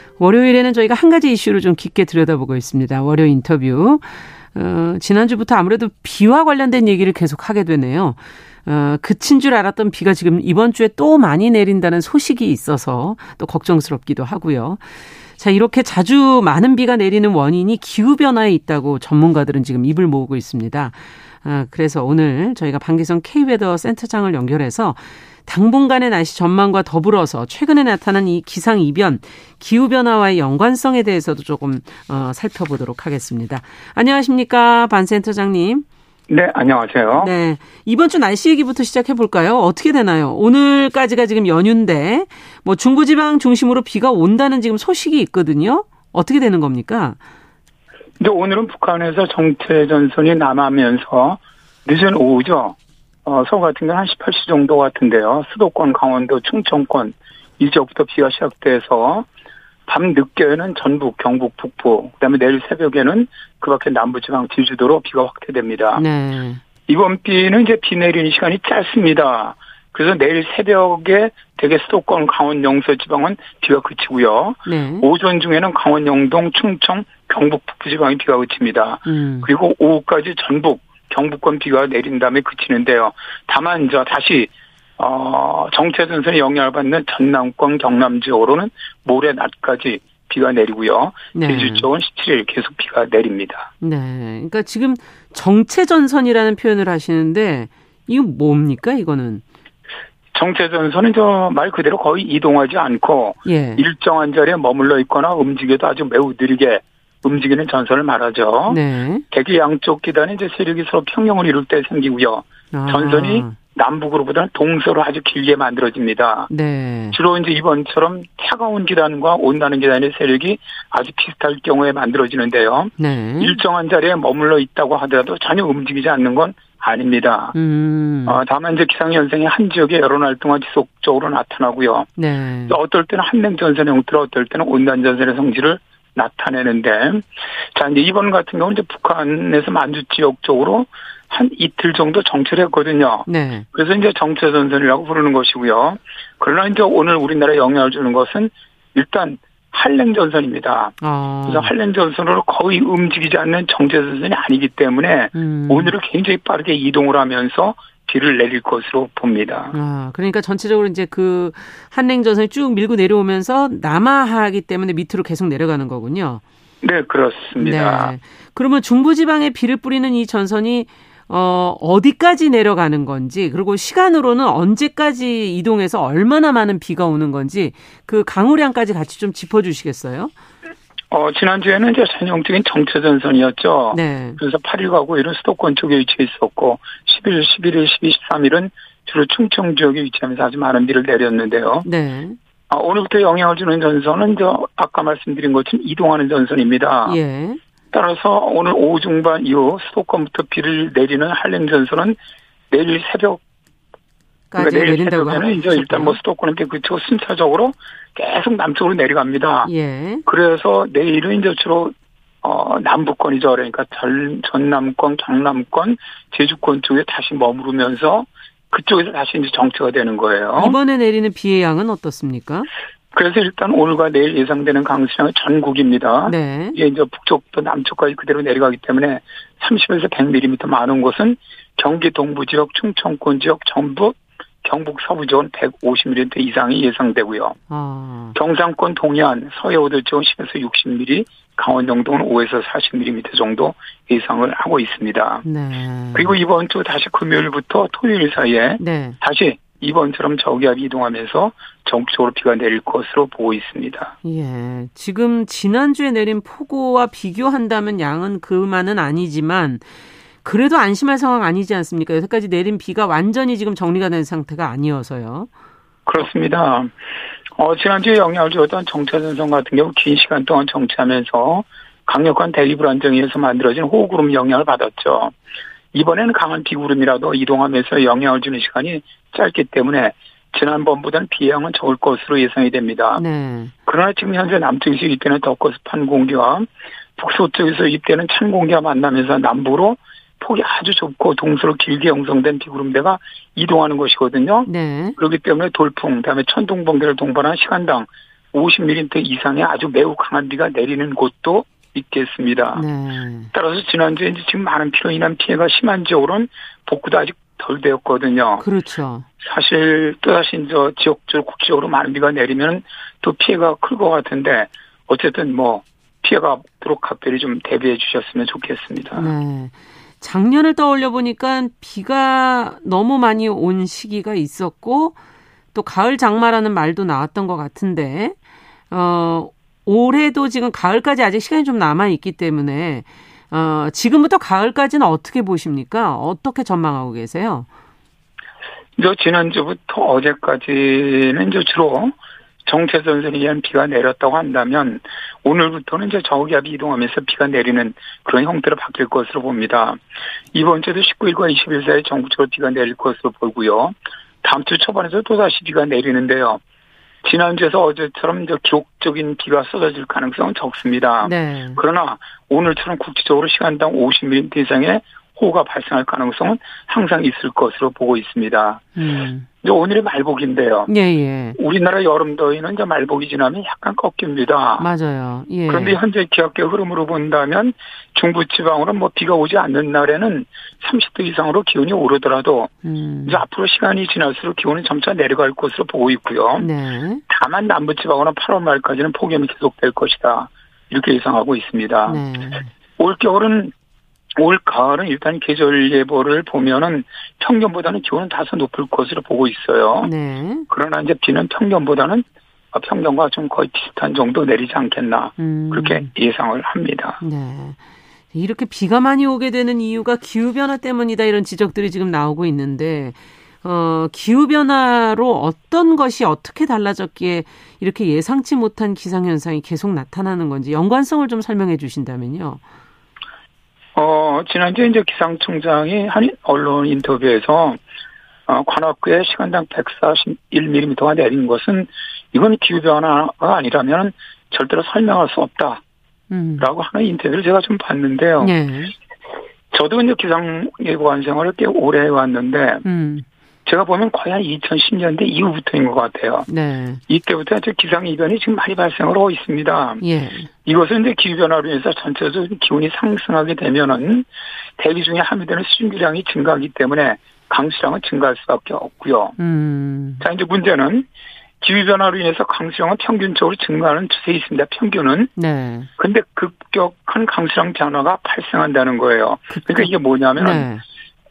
월요일에는 저희가 한 가지 이슈를 좀 깊게 들여다보고 있습니다. 월요 인터뷰. 어, 지난주부터 아무래도 비와 관련된 얘기를 계속 하게 되네요. 어, 그친 줄 알았던 비가 지금 이번 주에 또 많이 내린다는 소식이 있어서 또 걱정스럽기도 하고요. 자, 이렇게 자주 많은 비가 내리는 원인이 기후변화에 있다고 전문가들은 지금 입을 모으고 있습니다. 아, 그래서 오늘 저희가 방기성 K웨더 센터장을 연결해서 당분간의 날씨 전망과 더불어서 최근에 나타난 이 기상 이변, 기후 변화와의 연관성에 대해서도 조금 어, 살펴보도록 하겠습니다. 안녕하십니까, 반 센터장님. 네, 안녕하세요. 네. 이번 주 날씨 얘기부터 시작해 볼까요? 어떻게 되나요? 오늘까지가 지금 연휴인데 뭐 중부지방 중심으로 비가 온다는 지금 소식이 있거든요. 어떻게 되는 겁니까? 근데 오늘은 북한에서 정체 전선이 남하면서 늦은 오후죠. 어, 서울 같은 경우는 한 18시 정도 같은데요. 수도권, 강원도, 충청권 이 지역부터 비가 시작돼서 밤 늦게는 전북, 경북, 북부, 그다음에 내일 새벽에는 그 밖에 남부지방 제주도로 비가 확대됩니다. 네. 이번 비는 이제 비 내리는 시간이 짧습니다. 그래서 내일 새벽에 대개 수도권, 강원, 영서 지방은 비가 그치고요. 네. 오전 중에는 강원, 영동, 충청, 경북 북부 지방에 비가 그칩니다. 음. 그리고 오후까지 전북, 경북권 비가 내린 다음에 그치는데요. 다만 저 다시 어 정체 전선에 영향을 받는 전남권 경남 지역으로는 모레 낮까지 비가 내리고요. 네. 제주 쪽은 17일 계속 비가 내립니다. 네. 그러니까 지금 정체 전선이라는 표현을 하시는데 이거 뭡니까 이거는? 정체 전선은 저 말 그대로 거의 이동하지 않고 예. 일정한 자리에 머물러 있거나 움직여도 아주 매우 느리게 움직이는 전선을 말하죠. 네. 대기 양쪽 기단이 이제 세력이 서로 평형을 이룰 때 생기고요. 아. 전선이 남북으로보다는 동서로 아주 길게 만들어집니다. 네. 주로 이제 이번처럼 차가운 기단과 온다는 기단의 세력이 아주 비슷할 경우에 만들어지는데요. 네. 일정한 자리에 머물러 있다고 하더라도 전혀 움직이지 않는 건 아닙니다. 음. 어, 다만 이제 기상현상이 한 지역에 여러 날 동안 지속적으로 나타나고요. 네. 어떨 때는 한냉 전선의 형태로 어떨 때는 온난전선의 성질을 나타내는데 자 이제 이번 같은 경우는 이제 북한에서 만주 지역 쪽으로 한 이틀 정도 정체를 했거든요. 네. 그래서 이제 정체 전선이라고 부르는 것이고요. 그러나 이제 오늘 우리나라에 영향을 주는 것은 일단 한랭 전선입니다. 어. 그래서 한랭 전선으로 거의 움직이지 않는 정체 전선이 아니기 때문에 음. 오늘은 굉장히 빠르게 이동을 하면서 비를 내릴 것으로 봅니다. 아, 그러니까 전체적으로 이제 그 한랭전선이 쭉 밀고 내려오면서 남하하기 때문에 밑으로 계속 내려가는 거군요. 네, 그렇습니다. 네. 그러면 중부지방에 비를 뿌리는 이 전선이 어, 어디까지 내려가는 건지, 그리고 시간으로는 언제까지 이동해서 얼마나 많은 비가 오는 건지, 그 강우량까지 같이 좀 짚어주시겠어요? 어, 지난주에는 이제 전형적인 정체전선이었죠. 네. 그래서 8일 과 이런 수도권 쪽에 위치해 있었고, 10일, 11일, 12, 13일은 주로 충청 지역에 위치하면서 아주 많은 비를 내렸는데요. 네. 아, 오늘부터 영향을 주는 전선은 저 아까 말씀드린 것처럼 이동하는 전선입니다. 예. 따라서 오늘 오후 중반 이후 수도권부터 비를 내리는 한림 전선은 내일 새벽 그러니까 내일 새벽에는 이제 일단 뭐 수도권은 그치고 순차적으로 계속 남쪽으로 내려갑니다. 예. 그래서 내일은 이제 주로 어, 남부권이죠. 그러니까 전, 전남권, 경남권, 제주권 쪽에 다시 머무르면서 그쪽에서 다시 이제 정체가 되는 거예요. 이번에 내리는 비의 양은 어떻습니까? 그래서 일단 오늘과 내일 예상되는 강수량은 전국입니다. 네. 이게 이제 북쪽부터 남쪽까지 그대로 내려가기 때문에 30에서 100mm 많은 곳은 경기 동부 지역, 충청권 지역, 전북, 경북 서부 지역은 150mm 이상이 예상되고요. 아. 경상권 동해안, 서해오도 지역은 10에서 60mm, 강원 정도는 5에서 40mm 정도 예상을 하고 있습니다. 네. 그리고 이번 주 다시 금요일부터 토요일 사이에 네. 다시 이번처럼 저기압이 이동하면서 전국적으로 비가 내릴 것으로 보고 있습니다. 예. 지금 지난주에 내린 폭우와 비교한다면 양은 그만은 아니지만 그래도 안심할 상황 아니지 않습니까? 여태까지 내린 비가 완전히 지금 정리가 된 상태가 아니어서요. 그렇습니다. 어, 지난주에 영향을 주었던 정체전선 같은 경우 긴 시간 동안 정체하면서 강력한 대기 불안정에 의해서 만들어진 호구름 영향을 받았죠. 이번에는 강한 비구름이라도 이동하면서 영향을 주는 시간이 짧기 때문에 지난번보다는 비양은 적을 것으로 예상이 됩니다. 네. 그러나 지금 현재 남쪽에서 입대는 덕거습한 공기와 북서쪽에서 입대는 찬 공기가 만나면서 남부로 폭이 아주 좁고 동서로 길게 형성된 비구름대가 이동하는 것이거든요. 네. 그렇기 때문에 돌풍, 그다음에 천둥 번개를 동반한 시간당 50mm 이상의 아주 매우 강한 비가 내리는 곳도 있겠습니다. 네. 따라서 지난주에 이제 지금 많은 피로 인한 피해가 심한 지역으로는 복구도 아직 덜 되었거든요. 그렇죠. 사실 또다시 이제 지역적으로 국지적으로 많은 비가 내리면 또 피해가 클 것 같은데 어쨌든 뭐 피해가 없도록 각별히 좀 대비해 주셨으면 좋겠습니다. 네. 작년을 떠올려 보니까 비가 너무 많이 온 시기가 있었고 또 가을 장마라는 말도 나왔던 것 같은데 어 올해도 지금 가을까지 아직 시간이 좀 남아 있기 때문에 어 지금부터 가을까지는 어떻게 보십니까? 어떻게 전망하고 계세요? 저 지난주부터 어제까지는 주로 정체전선에 의한 비가 내렸다고 한다면 오늘부터는 이제 저기압이 이동하면서 비가 내리는 그런 형태로 바뀔 것으로 봅니다. 이번 주도 19일과 20일 사이에 전국적으로 비가 내릴 것으로 보고요. 다음 주 초반에도 또다시 비가 내리는데요. 지난주에서 어제처럼 이제 기록적인 비가 쏟아질 가능성은 적습니다. 네. 그러나 오늘처럼 국지적으로 시간당 50mm 이상의 호우가 발생할 가능성은 항상 있을 것으로 보고 있습니다. 음. 이제 오늘이 말복인데요. 예, 예. 우리나라 여름 더위는 이제 말복이 지나면 약간 꺾입니다. 맞아요. 예. 그런데 현재 기압계 흐름으로 본다면 중부 지방으로 뭐 비가 오지 않는 날에는 30도 이상으로 기온이 오르더라도 음. 이제 앞으로 시간이 지날수록 기온은 점차 내려갈 것으로 보고 있고요. 네. 다만 남부 지방으로 8월 말까지는 폭염이 계속될 것이다. 이렇게 예상하고 있습니다. 네. 올 겨울은 올 가을은 일단 계절 예보를 보면은 평년보다는 기온은 다소 높을 것으로 보고 있어요. 네. 그러나 이제 비는 평년보다는 평년과 좀 거의 비슷한 정도 내리지 않겠나 음. 그렇게 예상을 합니다. 네. 이렇게 비가 많이 오게 되는 이유가 기후 변화 때문이다 이런 지적들이 지금 나오고 있는데 어, 기후 변화로 어떤 것이 어떻게 달라졌기에 이렇게 예상치 못한 기상 현상이 계속 나타나는 건지 연관성을 좀 설명해 주신다면요. 어, 지난주에 이제 기상청장이 한 언론 인터뷰에서 어, 관악구에 시간당 141mm가 내린 것은 이건 기후변화가 아니라면 절대로 설명할 수 없다. 음. 라고 하는 인터뷰를 제가 좀 봤는데요. 네. 저도 이제 기상예보관 생활을 꽤 오래 해왔는데, 음. 제가 보면 거의 한 2010년대 이후부터인 것 같아요. 네. 이때부터 이제 기상 이변이 지금 많이 발생을 하고 있습니다. 예. 이것은 이제 기후 변화로 인해서 전체적으로 기온이 상승하게 되면은 대기 중에 함유되는 수증기량이 증가하기 때문에 강수량은 증가할 수밖에 없고요. 음. 자 이제 문제는 기후 변화로 인해서 강수량은 평균적으로 증가하는 추세에 있습니다. 평균은. 네. 근데 급격한 강수량 변화가 발생한다는 거예요. 그러니까 이게 뭐냐면 네.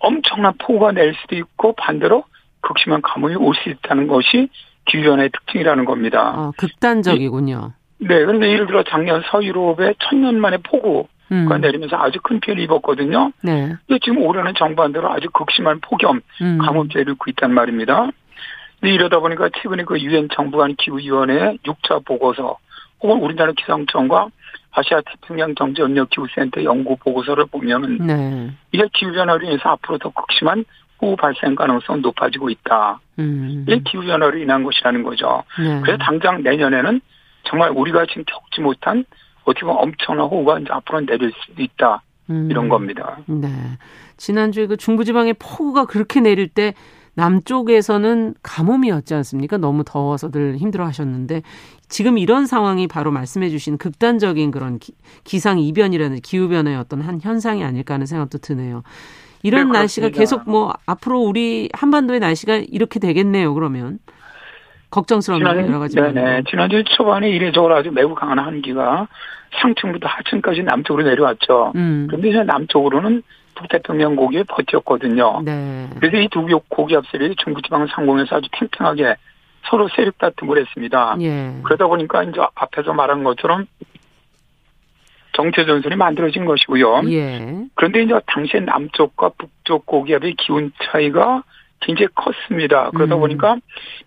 엄청난 폭우가 낼 수도 있고 반대로 극심한 가뭄이 올 수 있다는 것이 기후변화의 특징이라는 겁니다. 어, 극단적이군요. 네, 그런데 예를 들어 작년 서유럽에 천년 만에 폭우가 음. 내리면서 아주 큰 피해를 입었거든요. 네. 근데 지금 올해는 정반대로 아주 극심한 폭염, 음. 가뭄 피해를 입고 있단 말입니다. 근데 이러다 보니까 최근에 그 유엔 정부간 기후위원회 6차 보고서 혹은 우리나라 기상청과 아시아 태평양 경제 협력 기후센터 연구 보고서를 보면은 네. 이게 기후 변화로 인해서 앞으로 더 극심한 호우 발생 가능성 높아지고 있다. 음. 이게 기후 변화로 인한 것이라는 거죠. 네. 그래서 당장 내년에는 정말 우리가 지금 겪지 못한 어떻게 보면 엄청난 호우가 이제 앞으로 내릴 수도 있다. 음. 이런 겁니다. 네. 지난주에 그 중부지방에 폭우가 그렇게 내릴 때 남쪽에서는 가뭄이었지 않습니까? 너무 더워서들 힘들어 하셨는데 지금 이런 상황이 바로 말씀해 주신 극단적인 그런 기, 상 이변이라는 기후 변화의 어떤 한 현상이 아닐까 하는 생각도 드네요. 이런 네, 날씨가 계속 뭐 앞으로 우리 한반도의 날씨가 이렇게 되겠네요. 그러면 걱정스러운 지난, 여러 가지. 네네. 지난주 초반에 이례적으로 아주 매우 강한 한기가 상층부터 하층까지 남쪽으로 내려왔죠. 음. 그런데 이제 남쪽으로는 북태평양 고기에 버텼거든요. 네. 그래서 이 두 고기압설이 중부지방 상공에서 아주 팽팽하게 서로 세력 다툼을 했습니다. 예. 그러다 보니까 이제 앞에서 말한 것처럼 정체 전선이 만들어진 것이고요. 예. 그런데 이제 당시에 남쪽과 북쪽 고기압의 기온 차이가 굉장히 컸습니다. 그러다 음. 보니까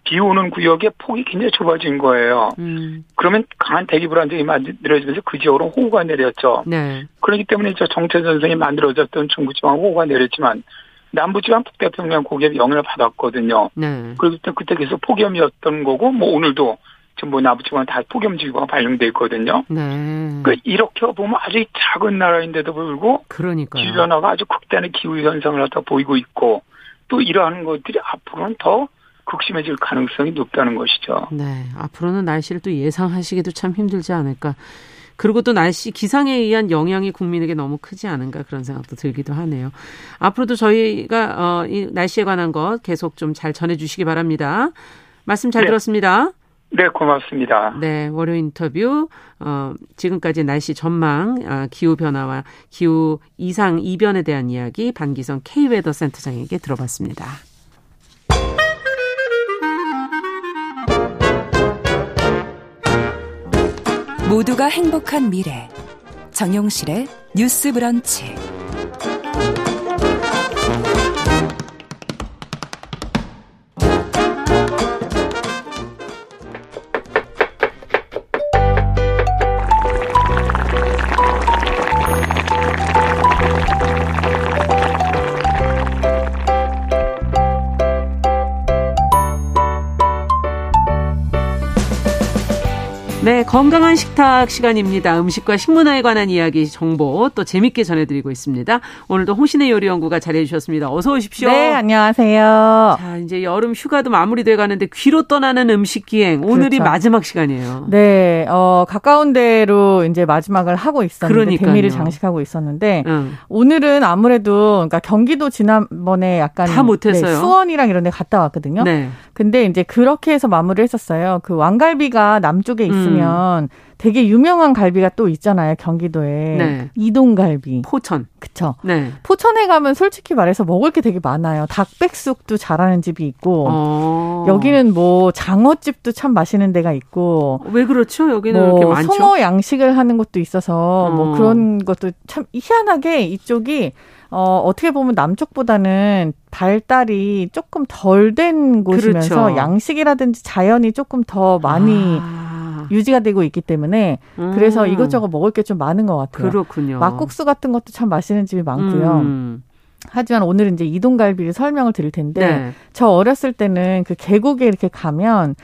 비 오는 구역의 폭이 굉장히 좁아진 거예요. 음. 그러면 강한 대기 불안정이 만들어지면서 그 지역으로 호우가 내렸죠. 네. 그렇기 때문에 저 정체전선이 만들어졌던 중부지방 호우가 내렸지만 남부지방 북태평양 고기압이 영향을 받았거든요. 네. 때문에 그때 계속 폭염이었던 거고 뭐 오늘도 지금 뭐 남부지방 다 폭염지구가 발령돼 있거든요. 네. 그 이렇게 보면 아주 작은 나라인데도 불구하고. 기후 변화가 아주 극단의 기후 현상을 갖다 보이고 있고 또 이러한 것들이 앞으로는 더 극심해질 가능성이 높다는 것이죠. 네. 앞으로는 날씨를 또 예상하시기도 참 힘들지 않을까. 그리고 또 날씨 기상에 의한 영향이 국민에게 너무 크지 않은가 그런 생각도 들기도 하네요. 앞으로도 저희가 어, 이 날씨에 관한 것 계속 좀 잘 전해주시기 바랍니다. 말씀 잘 네. 들었습니다. 네, 고맙습니다. 네, 월요 인터뷰, 어, 지금까지 날씨 전망, 어, 기후 변화와 기후 이상 이변에 대한 이야기 반기성 K웨더 센터장에게 들어봤습니다. 모두가 행복한 미래. 정용실의 뉴스 브런치. 건강한 식탁 시간입니다. 음식과 식문화에 관한 이야기 정보 또 재밌게 전해드리고 있습니다. 오늘도 홍신의 요리연구가 잘해주셨습니다. 어서 오십시오. 네, 안녕하세요. 자, 이제 여름 휴가도 마무리돼 가는데 귀로 떠나는 음식 기행 오늘이 그렇죠. 마지막 시간이에요. 네, 어 가까운 데로 이제 마지막을 하고 있었는데 그러니까요. 대미를 장식하고 있었는데 응. 오늘은 아무래도 그러니까 경기도 지난번에 약간 다 못했어요. 네, 수원이랑 이런 데 갔다 왔거든요. 네. 근데 이제 그렇게 해서 마무리를 했었어요. 그 왕갈비가 남쪽에 있으면 보면 음. 되게 유명한 갈비가 또 있잖아요 경기도에 네. 이동갈비 포천 그쵸 네. 포천에 가면 솔직히 말해서 먹을 게 되게 많아요 닭백숙도 잘하는 집이 있고 어. 여기는 뭐 장어집도 참 맛있는 데가 있고 왜 그렇죠 여기는 뭐 이렇게 많죠 송어 양식을 하는 곳도 있어서 뭐 어. 뭐 그런 것도 참 희한하게 이쪽이 어, 어떻게 보면 남쪽보다는 발달이 조금 덜 된 곳이면서 그렇죠. 양식이라든지 자연이 조금 더 많이 아. 유지가 되고 있기 때문에 음. 그래서 이것저것 먹을 게 좀 많은 것 같아요. 그렇군요. 막국수 같은 것도 참 맛있는 집이 많고요. 음. 하지만 오늘은 이제 이동갈비를 설명을 드릴 텐데 네. 저 어렸을 때는 그 계곡에 이렇게 가면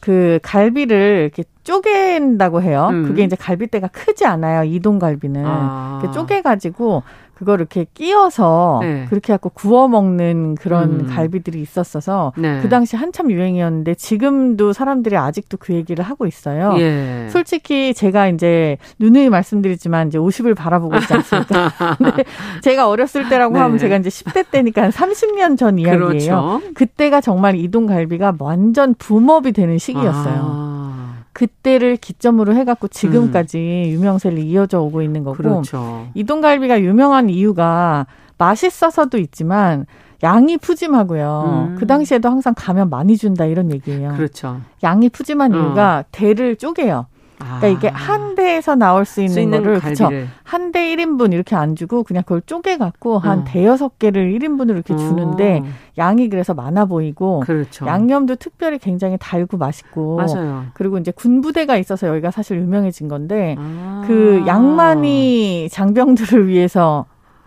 그 갈비를 이렇게 쪼갠다고 해요. 음. 그게 이제 갈비대가 크지 않아요. 이동갈비는. 아. 쪼개가지고 그걸 이렇게 끼워서 네. 그렇게 갖고 구워 먹는 그런 음. 갈비들이 있었어서 네. 그 당시 한참 유행이었는데 지금도 사람들이 아직도 그 얘기를 하고 있어요. 예. 솔직히 제가 이제 누누이 말씀드리지만 이제 50을 바라보고 있지 않습니까? 근데 제가 어렸을 때라고 네. 하면 제가 이제 10대 때니까 한 30년 전 이야기예요. 그렇죠. 그때가 정말 이동 갈비가 완전 붐업이 되는 시기였어요. 아. 그때를 기점으로 해갖고 지금까지 음. 유명세를 이어져 오고 있는 거고 그렇죠. 이동갈비가 유명한 이유가 맛있어서도 있지만 양이 푸짐하고요. 음. 그 당시에도 항상 가면 많이 준다 이런 얘기예요. 그렇죠. 양이 푸짐한 어. 이유가 대를 쪼개요. 그러니까 아. 이게 한 대에서 나올 수 있는, 수 있는 거를 그쵸 한대 1인분 이렇게 안 주고 그냥 그걸 쪼개 갖고 한 어. 대여섯 개를 1인분으로 이렇게 어. 주는데 양이 그래서 많아 보이고 그렇죠. 양념도 특별히 굉장히 달고 맛있고 맞아요. 그리고 이제 군부대가 있어서 여기가 사실 유명해진 건데 아. 그 양만이 장병들을 위해서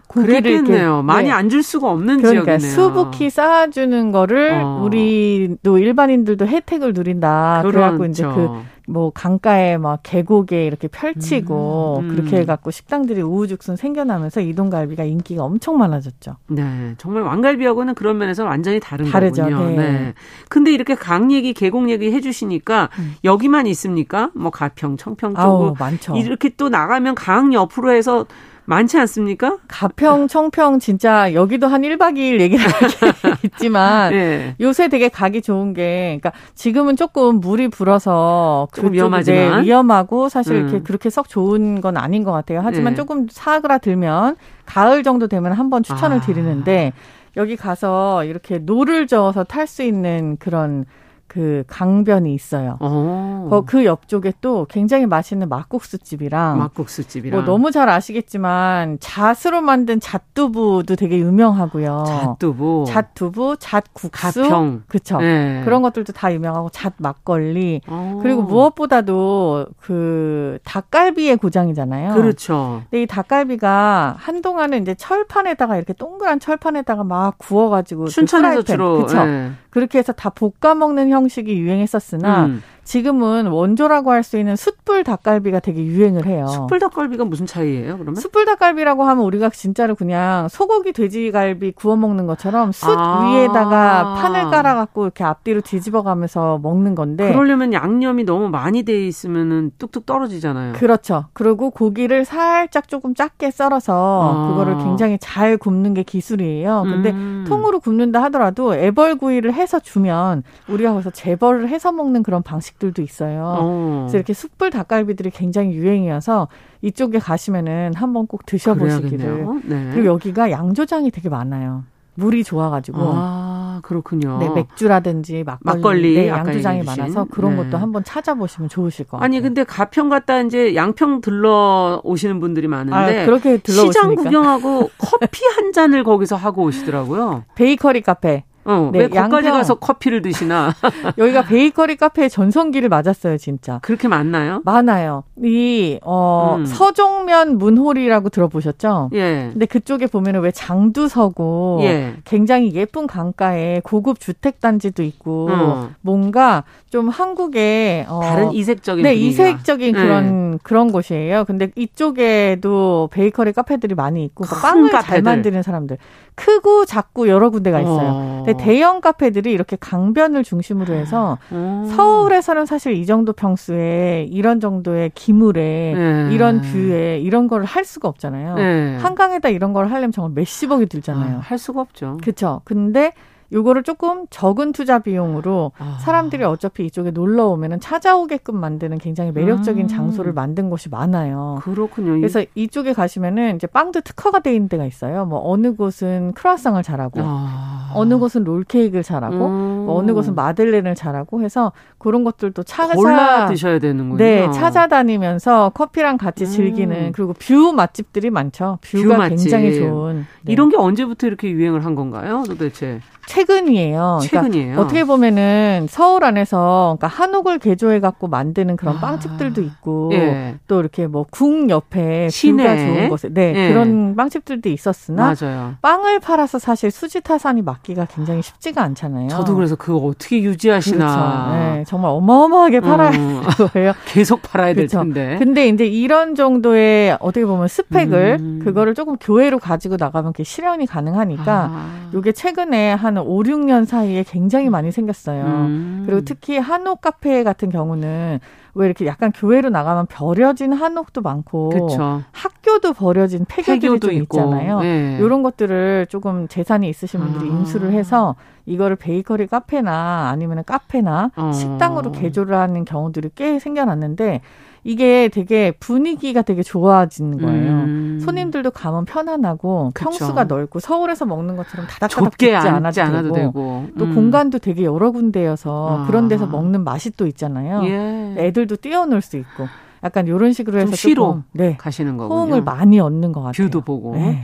그랬겠네요. 많이 네. 안줄 수가 없는 그러니까 지역이네요. 수북히 쌓아주는 거를 어. 우리도 일반인들도 혜택을 누린다. 그렇죠. 그래갖고 이제 그 뭐 강가에 막 계곡에 이렇게 펼치고 음, 음. 그렇게 해갖고 식당들이 우후죽순 생겨나면서 이동갈비가 인기가 엄청 많아졌죠. 네, 정말 왕갈비하고는 그런 면에서 완전히 다른 다르죠. 거군요. 네. 네. 근데 이렇게 강 얘기, 계곡 얘기 해주시니까 음. 여기만 있습니까? 뭐 가평, 청평 쪽으로 많죠. 이렇게 또 나가면 강 옆으로 해서 많지 않습니까? 가평, 청평 진짜 여기도 한 1박 2일 얘기를 있지만 네. 요새 되게 가기 좋은 게 그러니까 지금은 조금 물이 불어서 조금 위험하지만 위험하고 사실 음. 이렇게 그렇게 썩 좋은 건 아닌 것 같아요. 하지만 네. 조금 사그라들면 가을 정도 되면 한번 추천을 아. 드리는데 여기 가서 이렇게 노를 저어서 탈 수 있는 그런 그 강변이 있어요. 어. 그 옆쪽에 또 굉장히 맛있는 막국수 집이랑 막국수 집이랑 뭐 너무 잘 아시겠지만 잣으로 만든 잣두부도 되게 유명하고요. 잣두부, 잣두부, 잣국수, 가평. 그쵸. 네. 그런 것들도 다 유명하고 잣 막걸리 어. 그리고 무엇보다도 그 닭갈비의 고장이잖아요. 그렇죠. 근데 이 닭갈비가 한동안은 이제 철판에다가 이렇게 동그란 철판에다가 막 구워가지고 그 춘천에서 그 주로 그쵸. 네. 그렇게 해서 다 볶아 먹는 형식이 유행했었으나 음. 지금은 원조라고 할 수 있는 숯불 닭갈비가 되게 유행을 해요. 숯불 닭갈비가 무슨 차이예요, 그러면? 숯불 닭갈비라고 하면 우리가 진짜로 그냥 소고기 돼지갈비 구워 먹는 것처럼 숯 아~ 위에다가 판을 깔아 갖고 이렇게 앞뒤로 뒤집어 가면서 먹는 건데 그러려면 양념이 너무 많이 돼 있으면은 뚝뚝 떨어지잖아요. 그렇죠. 그리고 고기를 살짝 조금 작게 썰어서 아~ 그거를 굉장히 잘 굽는 게 기술이에요. 근데 음~ 통으로 굽는다 하더라도 애벌구이를 해서 주면 우리가 거기서 재벌을 해서 먹는 그런 방식 집들도 있어요. 어. 그래서 이렇게 숯불 닭갈비들이 굉장히 유행이어서 이쪽에 가시면은 한번 꼭 드셔보시기를. 네. 그리고 여기가 양조장이 되게 많아요. 물이 좋아가지고. 아, 그렇군요. 네, 맥주라든지 막걸리, 막걸리 네, 양조장이 많아서 그런 네. 것도 한번 찾아보시면 좋으실 것 같아요. 아니, 근데 가평 갔다 이제 양평 들러 오시는 분들이 많은데. 아, 그렇게 들러 시장 구경하고 커피 한 잔을 거기서 하고 오시더라고요. 베이커리 카페. 어, 네, 왜 거기까지 양평. 가서 커피를 드시나? 여기가 베이커리 카페의 전성기를 맞았어요, 진짜. 그렇게 많나요? 많아요. 이, 어, 음. 서종면 문호리라고 들어보셨죠? 예. 근데 그쪽에 보면은 왜 장도 서고 예. 굉장히 예쁜 강가에 고급 주택단지도 있고 어. 뭔가 좀 한국의 어, 다른 이색적인 네, 분위기가. 이색적인 네. 그런 그런 곳이에요. 근데 이쪽에도 베이커리 카페들이 많이 있고 그러니까 빵을 카페들. 잘 만드는 사람들 크고 작고 여러 군데가 있어요. 어. 근데 대형 카페들이 이렇게 강변을 중심으로 해서 어. 서울에서는 사실 이 정도 평수에 이런 정도의 기물에 네. 이런 뷰에 이런 걸할 수가 없잖아요. 네. 한강에다 이런 걸 하려면 정말 몇십억이 들잖아요. 아, 할 수가 없죠. 그렇죠. 근데 요거를 조금 적은 투자 비용으로 아. 사람들이 어차피 이쪽에 놀러 오면은 찾아오게끔 만드는 굉장히 매력적인 음. 장소를 만든 곳이 많아요. 그렇군요. 그래서 이쪽에 가시면은 이제 빵도 특화가 돼 있는 데가 있어요. 뭐 어느 곳은 크루아상을 잘하고 아. 어느 곳은 롤케이크를 잘하고 음. 뭐 어느 곳은 마들렌을 잘하고 해서 그런 것들도 찾아 골라 드셔야 되는군요. 네, 찾아다니면서 커피랑 같이 음. 즐기는 그리고 뷰 맛집들이 많죠. 뷰가 뷰 굉장히 좋은. 네. 이런 게 언제부터 이렇게 유행을 한 건가요, 도대체? 최근이에요. 그러니까 최근이에요. 어떻게 보면은 서울 안에서 그러니까 한옥을 개조해 갖고 만드는 그런 아. 빵집들도 있고 예. 또 이렇게 뭐 궁 옆에 시내 뷰가 좋은 곳에 네 예. 그런 빵집들도 있었으나 맞아요. 빵을 팔아서 사실 수지 타산이 맞기가 굉장히 쉽지가 않잖아요. 저도 그래서 그거 어떻게 유지하시나. 그렇죠. 네, 정말 어마어마하게 팔아야 음. 거예요. 계속 팔아야 그렇죠. 될 텐데. 근데 이제 이런 정도의 어떻게 보면 스펙을 음. 그거를 조금 교회로 가지고 나가면 실현이 가능하니까 아. 이게 최근에 한 5, 6년 사이에 굉장히 많이 생겼어요. 음. 그리고 특히 한옥 카페 같은 경우는 왜 이렇게 약간 교회로 나가면 버려진 한옥도 많고 그쵸. 학교도 버려진 폐교들이 좀 있고. 있잖아요. 네. 이런 것들을 조금 재산이 있으신 분들이 아. 인수를 해서 이거를 베이커리 카페나 아니면 카페나 어. 식당으로 개조를 하는 경우들이 꽤 생겨났는데 이게 되게 분위기가 되게 좋아지는 거예요. 음. 손님들도 가면 편안하고 그쵸. 평수가 넓고 서울에서 먹는 것처럼 다닥다닥 붙지 않아도, 않아도 되고, 되고. 또 음. 공간도 되게 여러 군데여서 아. 그런 데서 먹는 맛이 또 있잖아요. 예. 애들도 뛰어놀 수 있고 약간 이런 식으로 해서 쉬러 네, 가시는 거군요. 호응을 많이 얻는 것 같아요. 뷰도 보고. 네.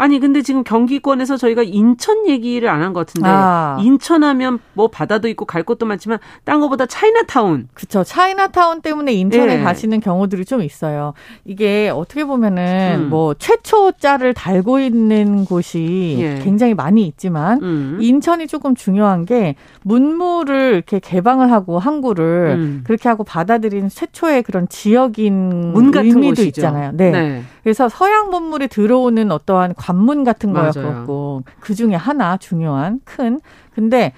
아니 근데 지금 경기권에서 저희가 인천 얘기를 안 한 것 같은데 아. 인천하면 뭐 바다도 있고 갈 곳도 많지만 딴 거보다 차이나타운. 그렇죠. 차이나타운 때문에 인천에 예. 가시는 경우들이 좀 있어요. 이게 어떻게 보면은 음. 뭐 최초 자를 달고 있는 곳이 예. 굉장히 많이 있지만 음. 인천이 조금 중요한 게 문물을 이렇게 개방을 하고 항구를 음. 그렇게 하고 받아들인 최초의 그런 지역인 문 같은 의미도 곳이죠. 있잖아요. 네. 네. 그래서 서양 문물이 들어오는 어떠한 관문 같은 거였고 그 중에 하나 중요한 큰. 근데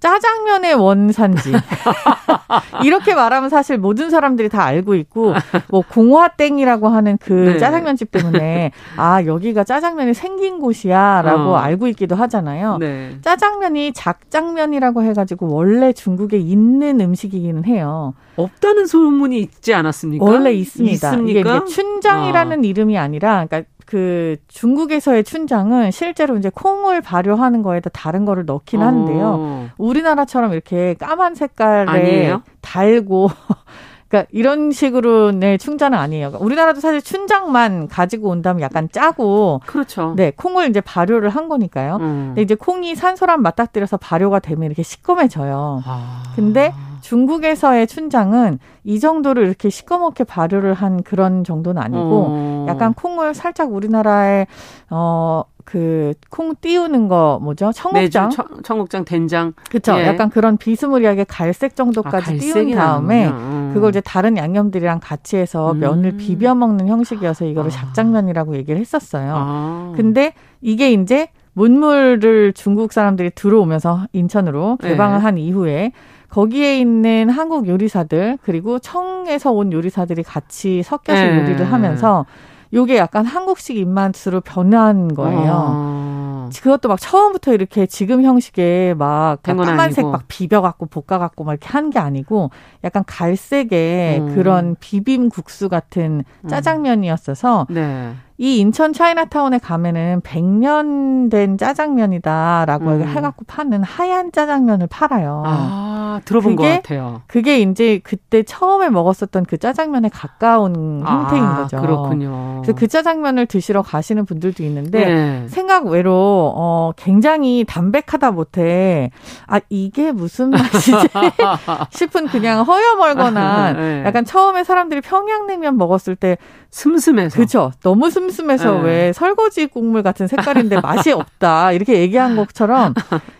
짜장면의 원산지. 이렇게 말하면 사실 모든 사람들이 다 알고 있고, 뭐, 공화땡이라고 하는 그 네. 짜장면집 때문에, 아, 여기가 짜장면이 생긴 곳이야, 라고 어. 알고 있기도 하잖아요. 네. 짜장면이 작장면이라고 해가지고, 원래 중국에 있는 음식이기는 해요. 없다는 소문이 있지 않았습니까? 원래 있습니다. 있습니까? 이게 춘장이라는 어. 이름이 아니라, 그러니까 그 중국에서의 춘장은 실제로 이제 콩을 발효하는 거에다 다른 거를 넣긴 하는데요. 어. 우리나라처럼 이렇게 까만 색깔에 아니에요? 달고 그러니까 이런 식으로의 충자는 아니에요. 그러니까 우리나라도 사실 춘장만 가지고 온다면 약간 짜고 그렇죠. 네, 콩을 이제 발효를 한 거니까요. 음. 근데 이제 콩이 산소랑 맞닥뜨려서 발효가 되면 이렇게 시꺼매져요. 아. 근데 중국에서의 춘장은 이 정도로 이렇게 시꺼멓게 발효를 한 그런 정도는 아니고 어. 약간 콩을 살짝 우리나라에 어그 콩 띄우는 거 뭐죠? 청국장. 청, 청국장 된장. 그렇죠. 예. 약간 그런 비스무리하게 갈색 정도까지 아, 띄운 다음에 음. 그걸 이제 다른 양념들이랑 같이 해서 음. 면을 비벼 먹는 형식이어서 이거를 아. 작장면이라고 얘기를 했었어요. 아. 근데 이게 이제 문물을 중국 사람들이 들어오면서 인천으로 개방을 네. 한 이후에 거기에 있는 한국 요리사들 그리고 청에서 온 요리사들이 같이 섞여서 네. 요리를 하면서 요게 약간 한국식 입맛으로 변한 거예요. 아. 그것도 막 처음부터 이렇게 지금 형식의 막 까만색 막 비벼갖고 볶아갖고 막 이렇게 한 게 아니고 약간 갈색의 음. 그런 비빔국수 같은 음. 짜장면이었어서 네. 이 인천 차이나타운에 가면은 100년 된 짜장면이다라고 음. 해갖고 파는 하얀 짜장면을 팔아요. 아, 들어본 그게, 것 같아요. 그게 이제 그때 처음에 먹었었던 그 짜장면에 가까운 아, 형태인 거죠. 그렇군요. 그래서 그 짜장면을 드시러 가시는 분들도 있는데 네. 생각 외로 어, 굉장히 담백하다 못해 아 이게 무슨 맛이지 싶은 그냥 허여멀건한 네. 약간 처음에 사람들이 평양냉면 먹었을 때 슴슴해서 그렇죠. 너무 슴슴해서 네. 왜 설거지 국물 같은 색깔인데 맛이 없다 이렇게 얘기한 것처럼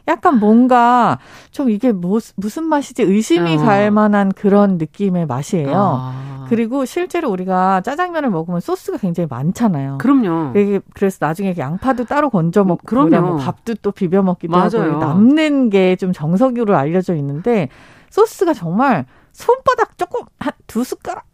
약간 뭔가 좀 이게 뭐, 무슨 맛이지 의심이 어. 갈 만한 그런 느낌의 맛이에요. 아. 그리고 실제로 우리가 짜장면을 먹으면 소스가 굉장히 많잖아요. 그럼요. 그래서 나중에 양파도 따로 건져 먹고 그럼요. 뭐 밥도 또 비벼 먹기도 맞아요. 하고 남는 게 좀 정석으로 알려져 있는데 소스가 정말 손바닥 조금 한 두 숟가락.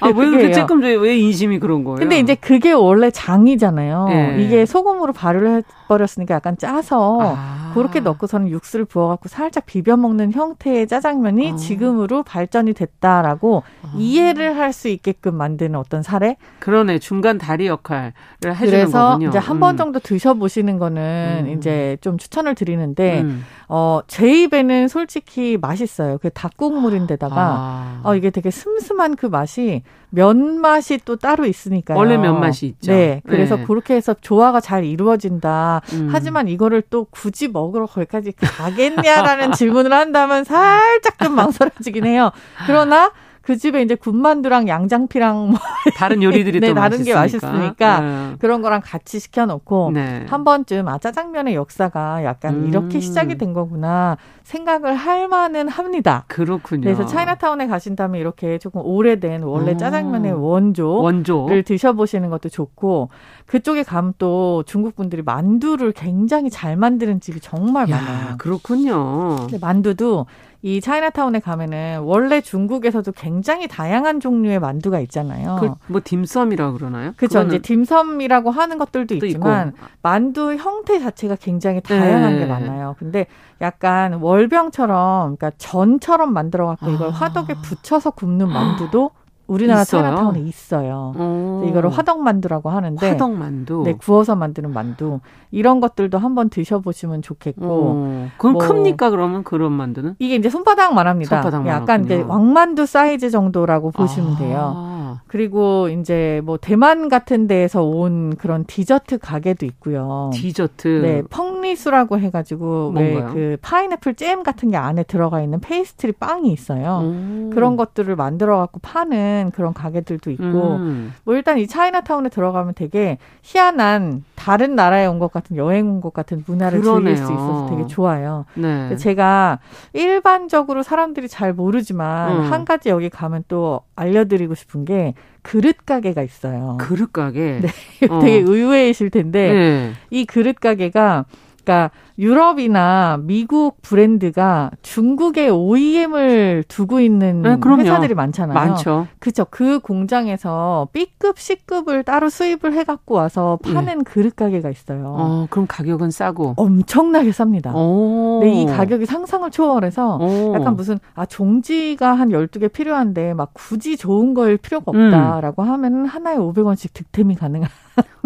아, 왜 그렇게 쬐끔쬐 왜 인심이 그런 거예요? 근데 이제 그게 원래 장이잖아요. 네. 이게 소금으로 발효를 해버렸으니까 약간 짜서 아. 그렇게 넣고서는 육수를 부어갖고 살짝 비벼 먹는 형태의 짜장면이 아. 지금으로 발전이 됐다라고 아. 이해를 할 수 있게끔 만드는 어떤 사례? 그러네. 중간 다리 역할을 해주는 그래서 거군요. 이제 한번 음. 정도 드셔보시는 거는 음. 이제 좀 추천을 드리는데 음. 어, 제 입에는 솔직히 맛있어요. 그 닭국물인데다가 아. 어, 이게 되게 슴슴한 그 맛이 면 맛이 또 따로 있으니까요. 원래 면 맛이 있죠. 네. 그래서 네. 그렇게 해서 조화가 잘 이루어진다. 음. 하지만 이거를 또 굳이 먹으러 거기까지 가겠냐라는 질문을 한다면 살짝 좀 망설여지긴 해요. 그러나 그 집에 이제 군만두랑 양장피랑 뭐 다른 요리들이 네, 또 다른 맛있으니까. 게 맛있으니까 네. 그런 거랑 같이 시켜놓고 네. 한 번쯤 아 짜장면의 역사가 약간 음. 이렇게 시작이 된 거구나 생각을 할 만은 합니다. 그렇군요. 그래서 차이나타운에 가신다면 이렇게 조금 오래된 원래 짜장면의 원조 원조를 드셔보시는 것도 좋고 그쪽에 가면 또 중국 분들이 만두를 굉장히 잘 만드는 집이 정말 야, 많아요. 그렇군요. 만두도 이 차이나타운에 가면은 원래 중국에서도 굉장히 다양한 종류의 만두가 있잖아요. 그 뭐 딤섬이라 그러나요? 그렇죠. 이제 딤섬이라고 하는 것들도 있지만 있고. 만두 형태 자체가 굉장히 다양한 네. 게 많아요. 근데 약간 월병처럼 그러니까 전처럼 만들어 갖고 이걸 아. 화덕에 붙여서 굽는 만두도 우리나라 있어요? 차이나타운에 있어요. 오. 이거를 화덕만두라고 하는데 화덕만두. 네, 구워서 만드는 만두. 이런 것들도 한번 드셔 보시면 좋겠고. 오. 그건 뭐, 큽니까 그러면 그런 만두는? 이게 이제 손바닥만 합니다. 손바닥만 약간 이제 왕만두 사이즈 정도라고 보시면 아. 돼요. 그리고 이제 뭐 대만 같은 데에서 온 그런 디저트 가게도 있고요. 디저트. 네, 펑리수라고 해가지고 왜 그 파인애플 잼 같은 게 안에 들어가 있는 페이스트리 빵이 있어요. 음. 그런 것들을 만들어 갖고 파는 그런 가게들도 있고, 음. 뭐 일단 이 차이나타운에 들어가면 되게 희한한 다른 나라에 온 것 같은 여행 온 것 같은 문화를 그러네요. 즐길 수 있어서 되게 좋아요. 네. 제가 일반적으로 사람들이 잘 모르지만 음. 한 가지 여기 가면 또 알려드리고 싶은 게 그릇 가게가 있어요. 그릇 가게. 네, 되게 어. 의외이실 텐데 네. 이 그릇 가게가 그러니까 유럽이나 미국 브랜드가 중국에 OEM을 두고 있는 네, 회사들이 많잖아요. 많죠. 그죠. 그 공장에서 B급, C급을 따로 수입을 해갖고 와서 파는 네. 그릇 가게가 있어요. 어, 그럼 가격은 싸고? 엄청나게 쌉니다. 근데 이 가격이 상상을 초월해서 오. 약간 무슨, 아, 종지가 한 12개 필요한데 막 굳이 좋은 걸 필요가 음. 없다라고 음. 하면 하나에 500원씩 득템이 가능한.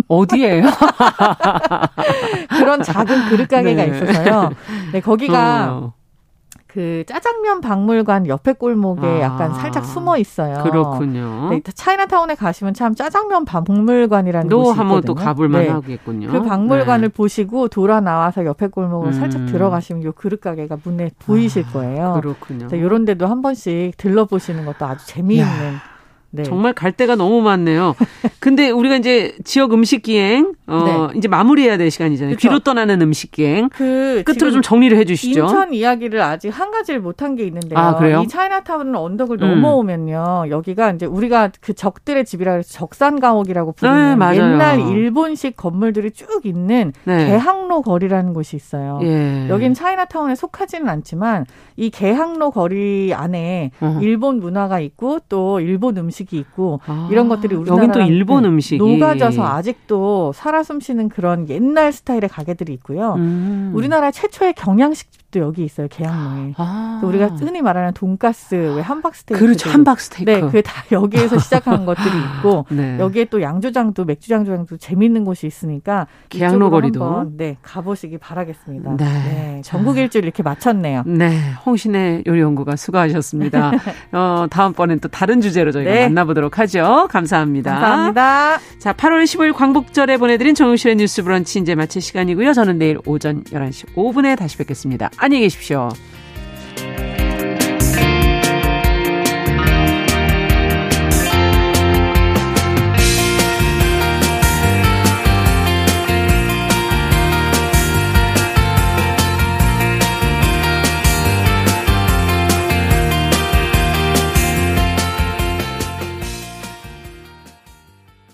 어디에요? 그런 작은 그릇 가게가 네. 있어서요. 네, 거기가 어. 그 짜장면 박물관 옆에 골목에 아, 약간 살짝 숨어 있어요. 그렇군요. 네, 차이나타운에 가시면 참 짜장면 박물관이라는 곳이 있거든요. 한번 또 가볼만 네. 하겠군요. 그 박물관을 네. 보시고 돌아 나와서 옆에 골목을 음. 살짝 들어가시면 요 그릇 가게가 문에 보이실 아, 거예요. 그렇군요. 이런 데도 한 번씩 들러보시는 것도 아주 재미있는. 야. 네. 정말 갈 데가 너무 많네요. 근데 우리가 이제 지역 음식 기행 어 네. 이제 마무리해야 될 시간이잖아요. 그쵸? 귀로 떠나는 음식 기행. 그 끝으로 좀 정리를 해 주시죠. 인천 이야기를 아직 한 가지를 못한 게 있는데요. 아, 그래요? 이 차이나타운 언덕을 음. 넘어오면요. 여기가 이제 우리가 그 적들의 집이라 해서 적산가옥이라고 부르는 네, 옛날 일본식 건물들이 쭉 있는 네. 개항로 거리라는 곳이 있어요. 예. 여긴 차이나타운에 속하지는 않지만 이 개항로 거리 안에 어. 일본 문화가 있고 또 일본 음식 음식이 있고 아, 이런 것들이 우리나라 여긴 또 일본 음식이 녹아져서 아직도 살아 숨쉬는 그런 옛날 스타일의 가게들이 있고요. 음. 우리나라 최초의 경양식 집도 여기 있어요. 계양로에. 아. 우리가 흔히 말하는 돈가스, 왜 함박 스테이크. 그렇죠. 함박 스테이크. 네, 그다 여기에서 시작한 것들이 있고 네. 여기에 또 양조장도 맥주장조장도 재밌는 곳이 있으니까 계양로 거리도 한번, 네 가보시기 바라겠습니다. 네. 네 전국 일주일 이렇게 마쳤네요. 네, 홍신의 요리연구가 수고하셨습니다. 어, 다음번엔 또 다른 주제로 저희가 네. 만나보도록 하죠. 감사합니다. 감사합니다. 자, 8월 15일 광복절에 보내드린 정용실의 뉴스 브런치 이제 마칠 시간이고요. 저는 내일 오전 11시 5분에 다시 뵙겠습니다. 안녕히 계십시오.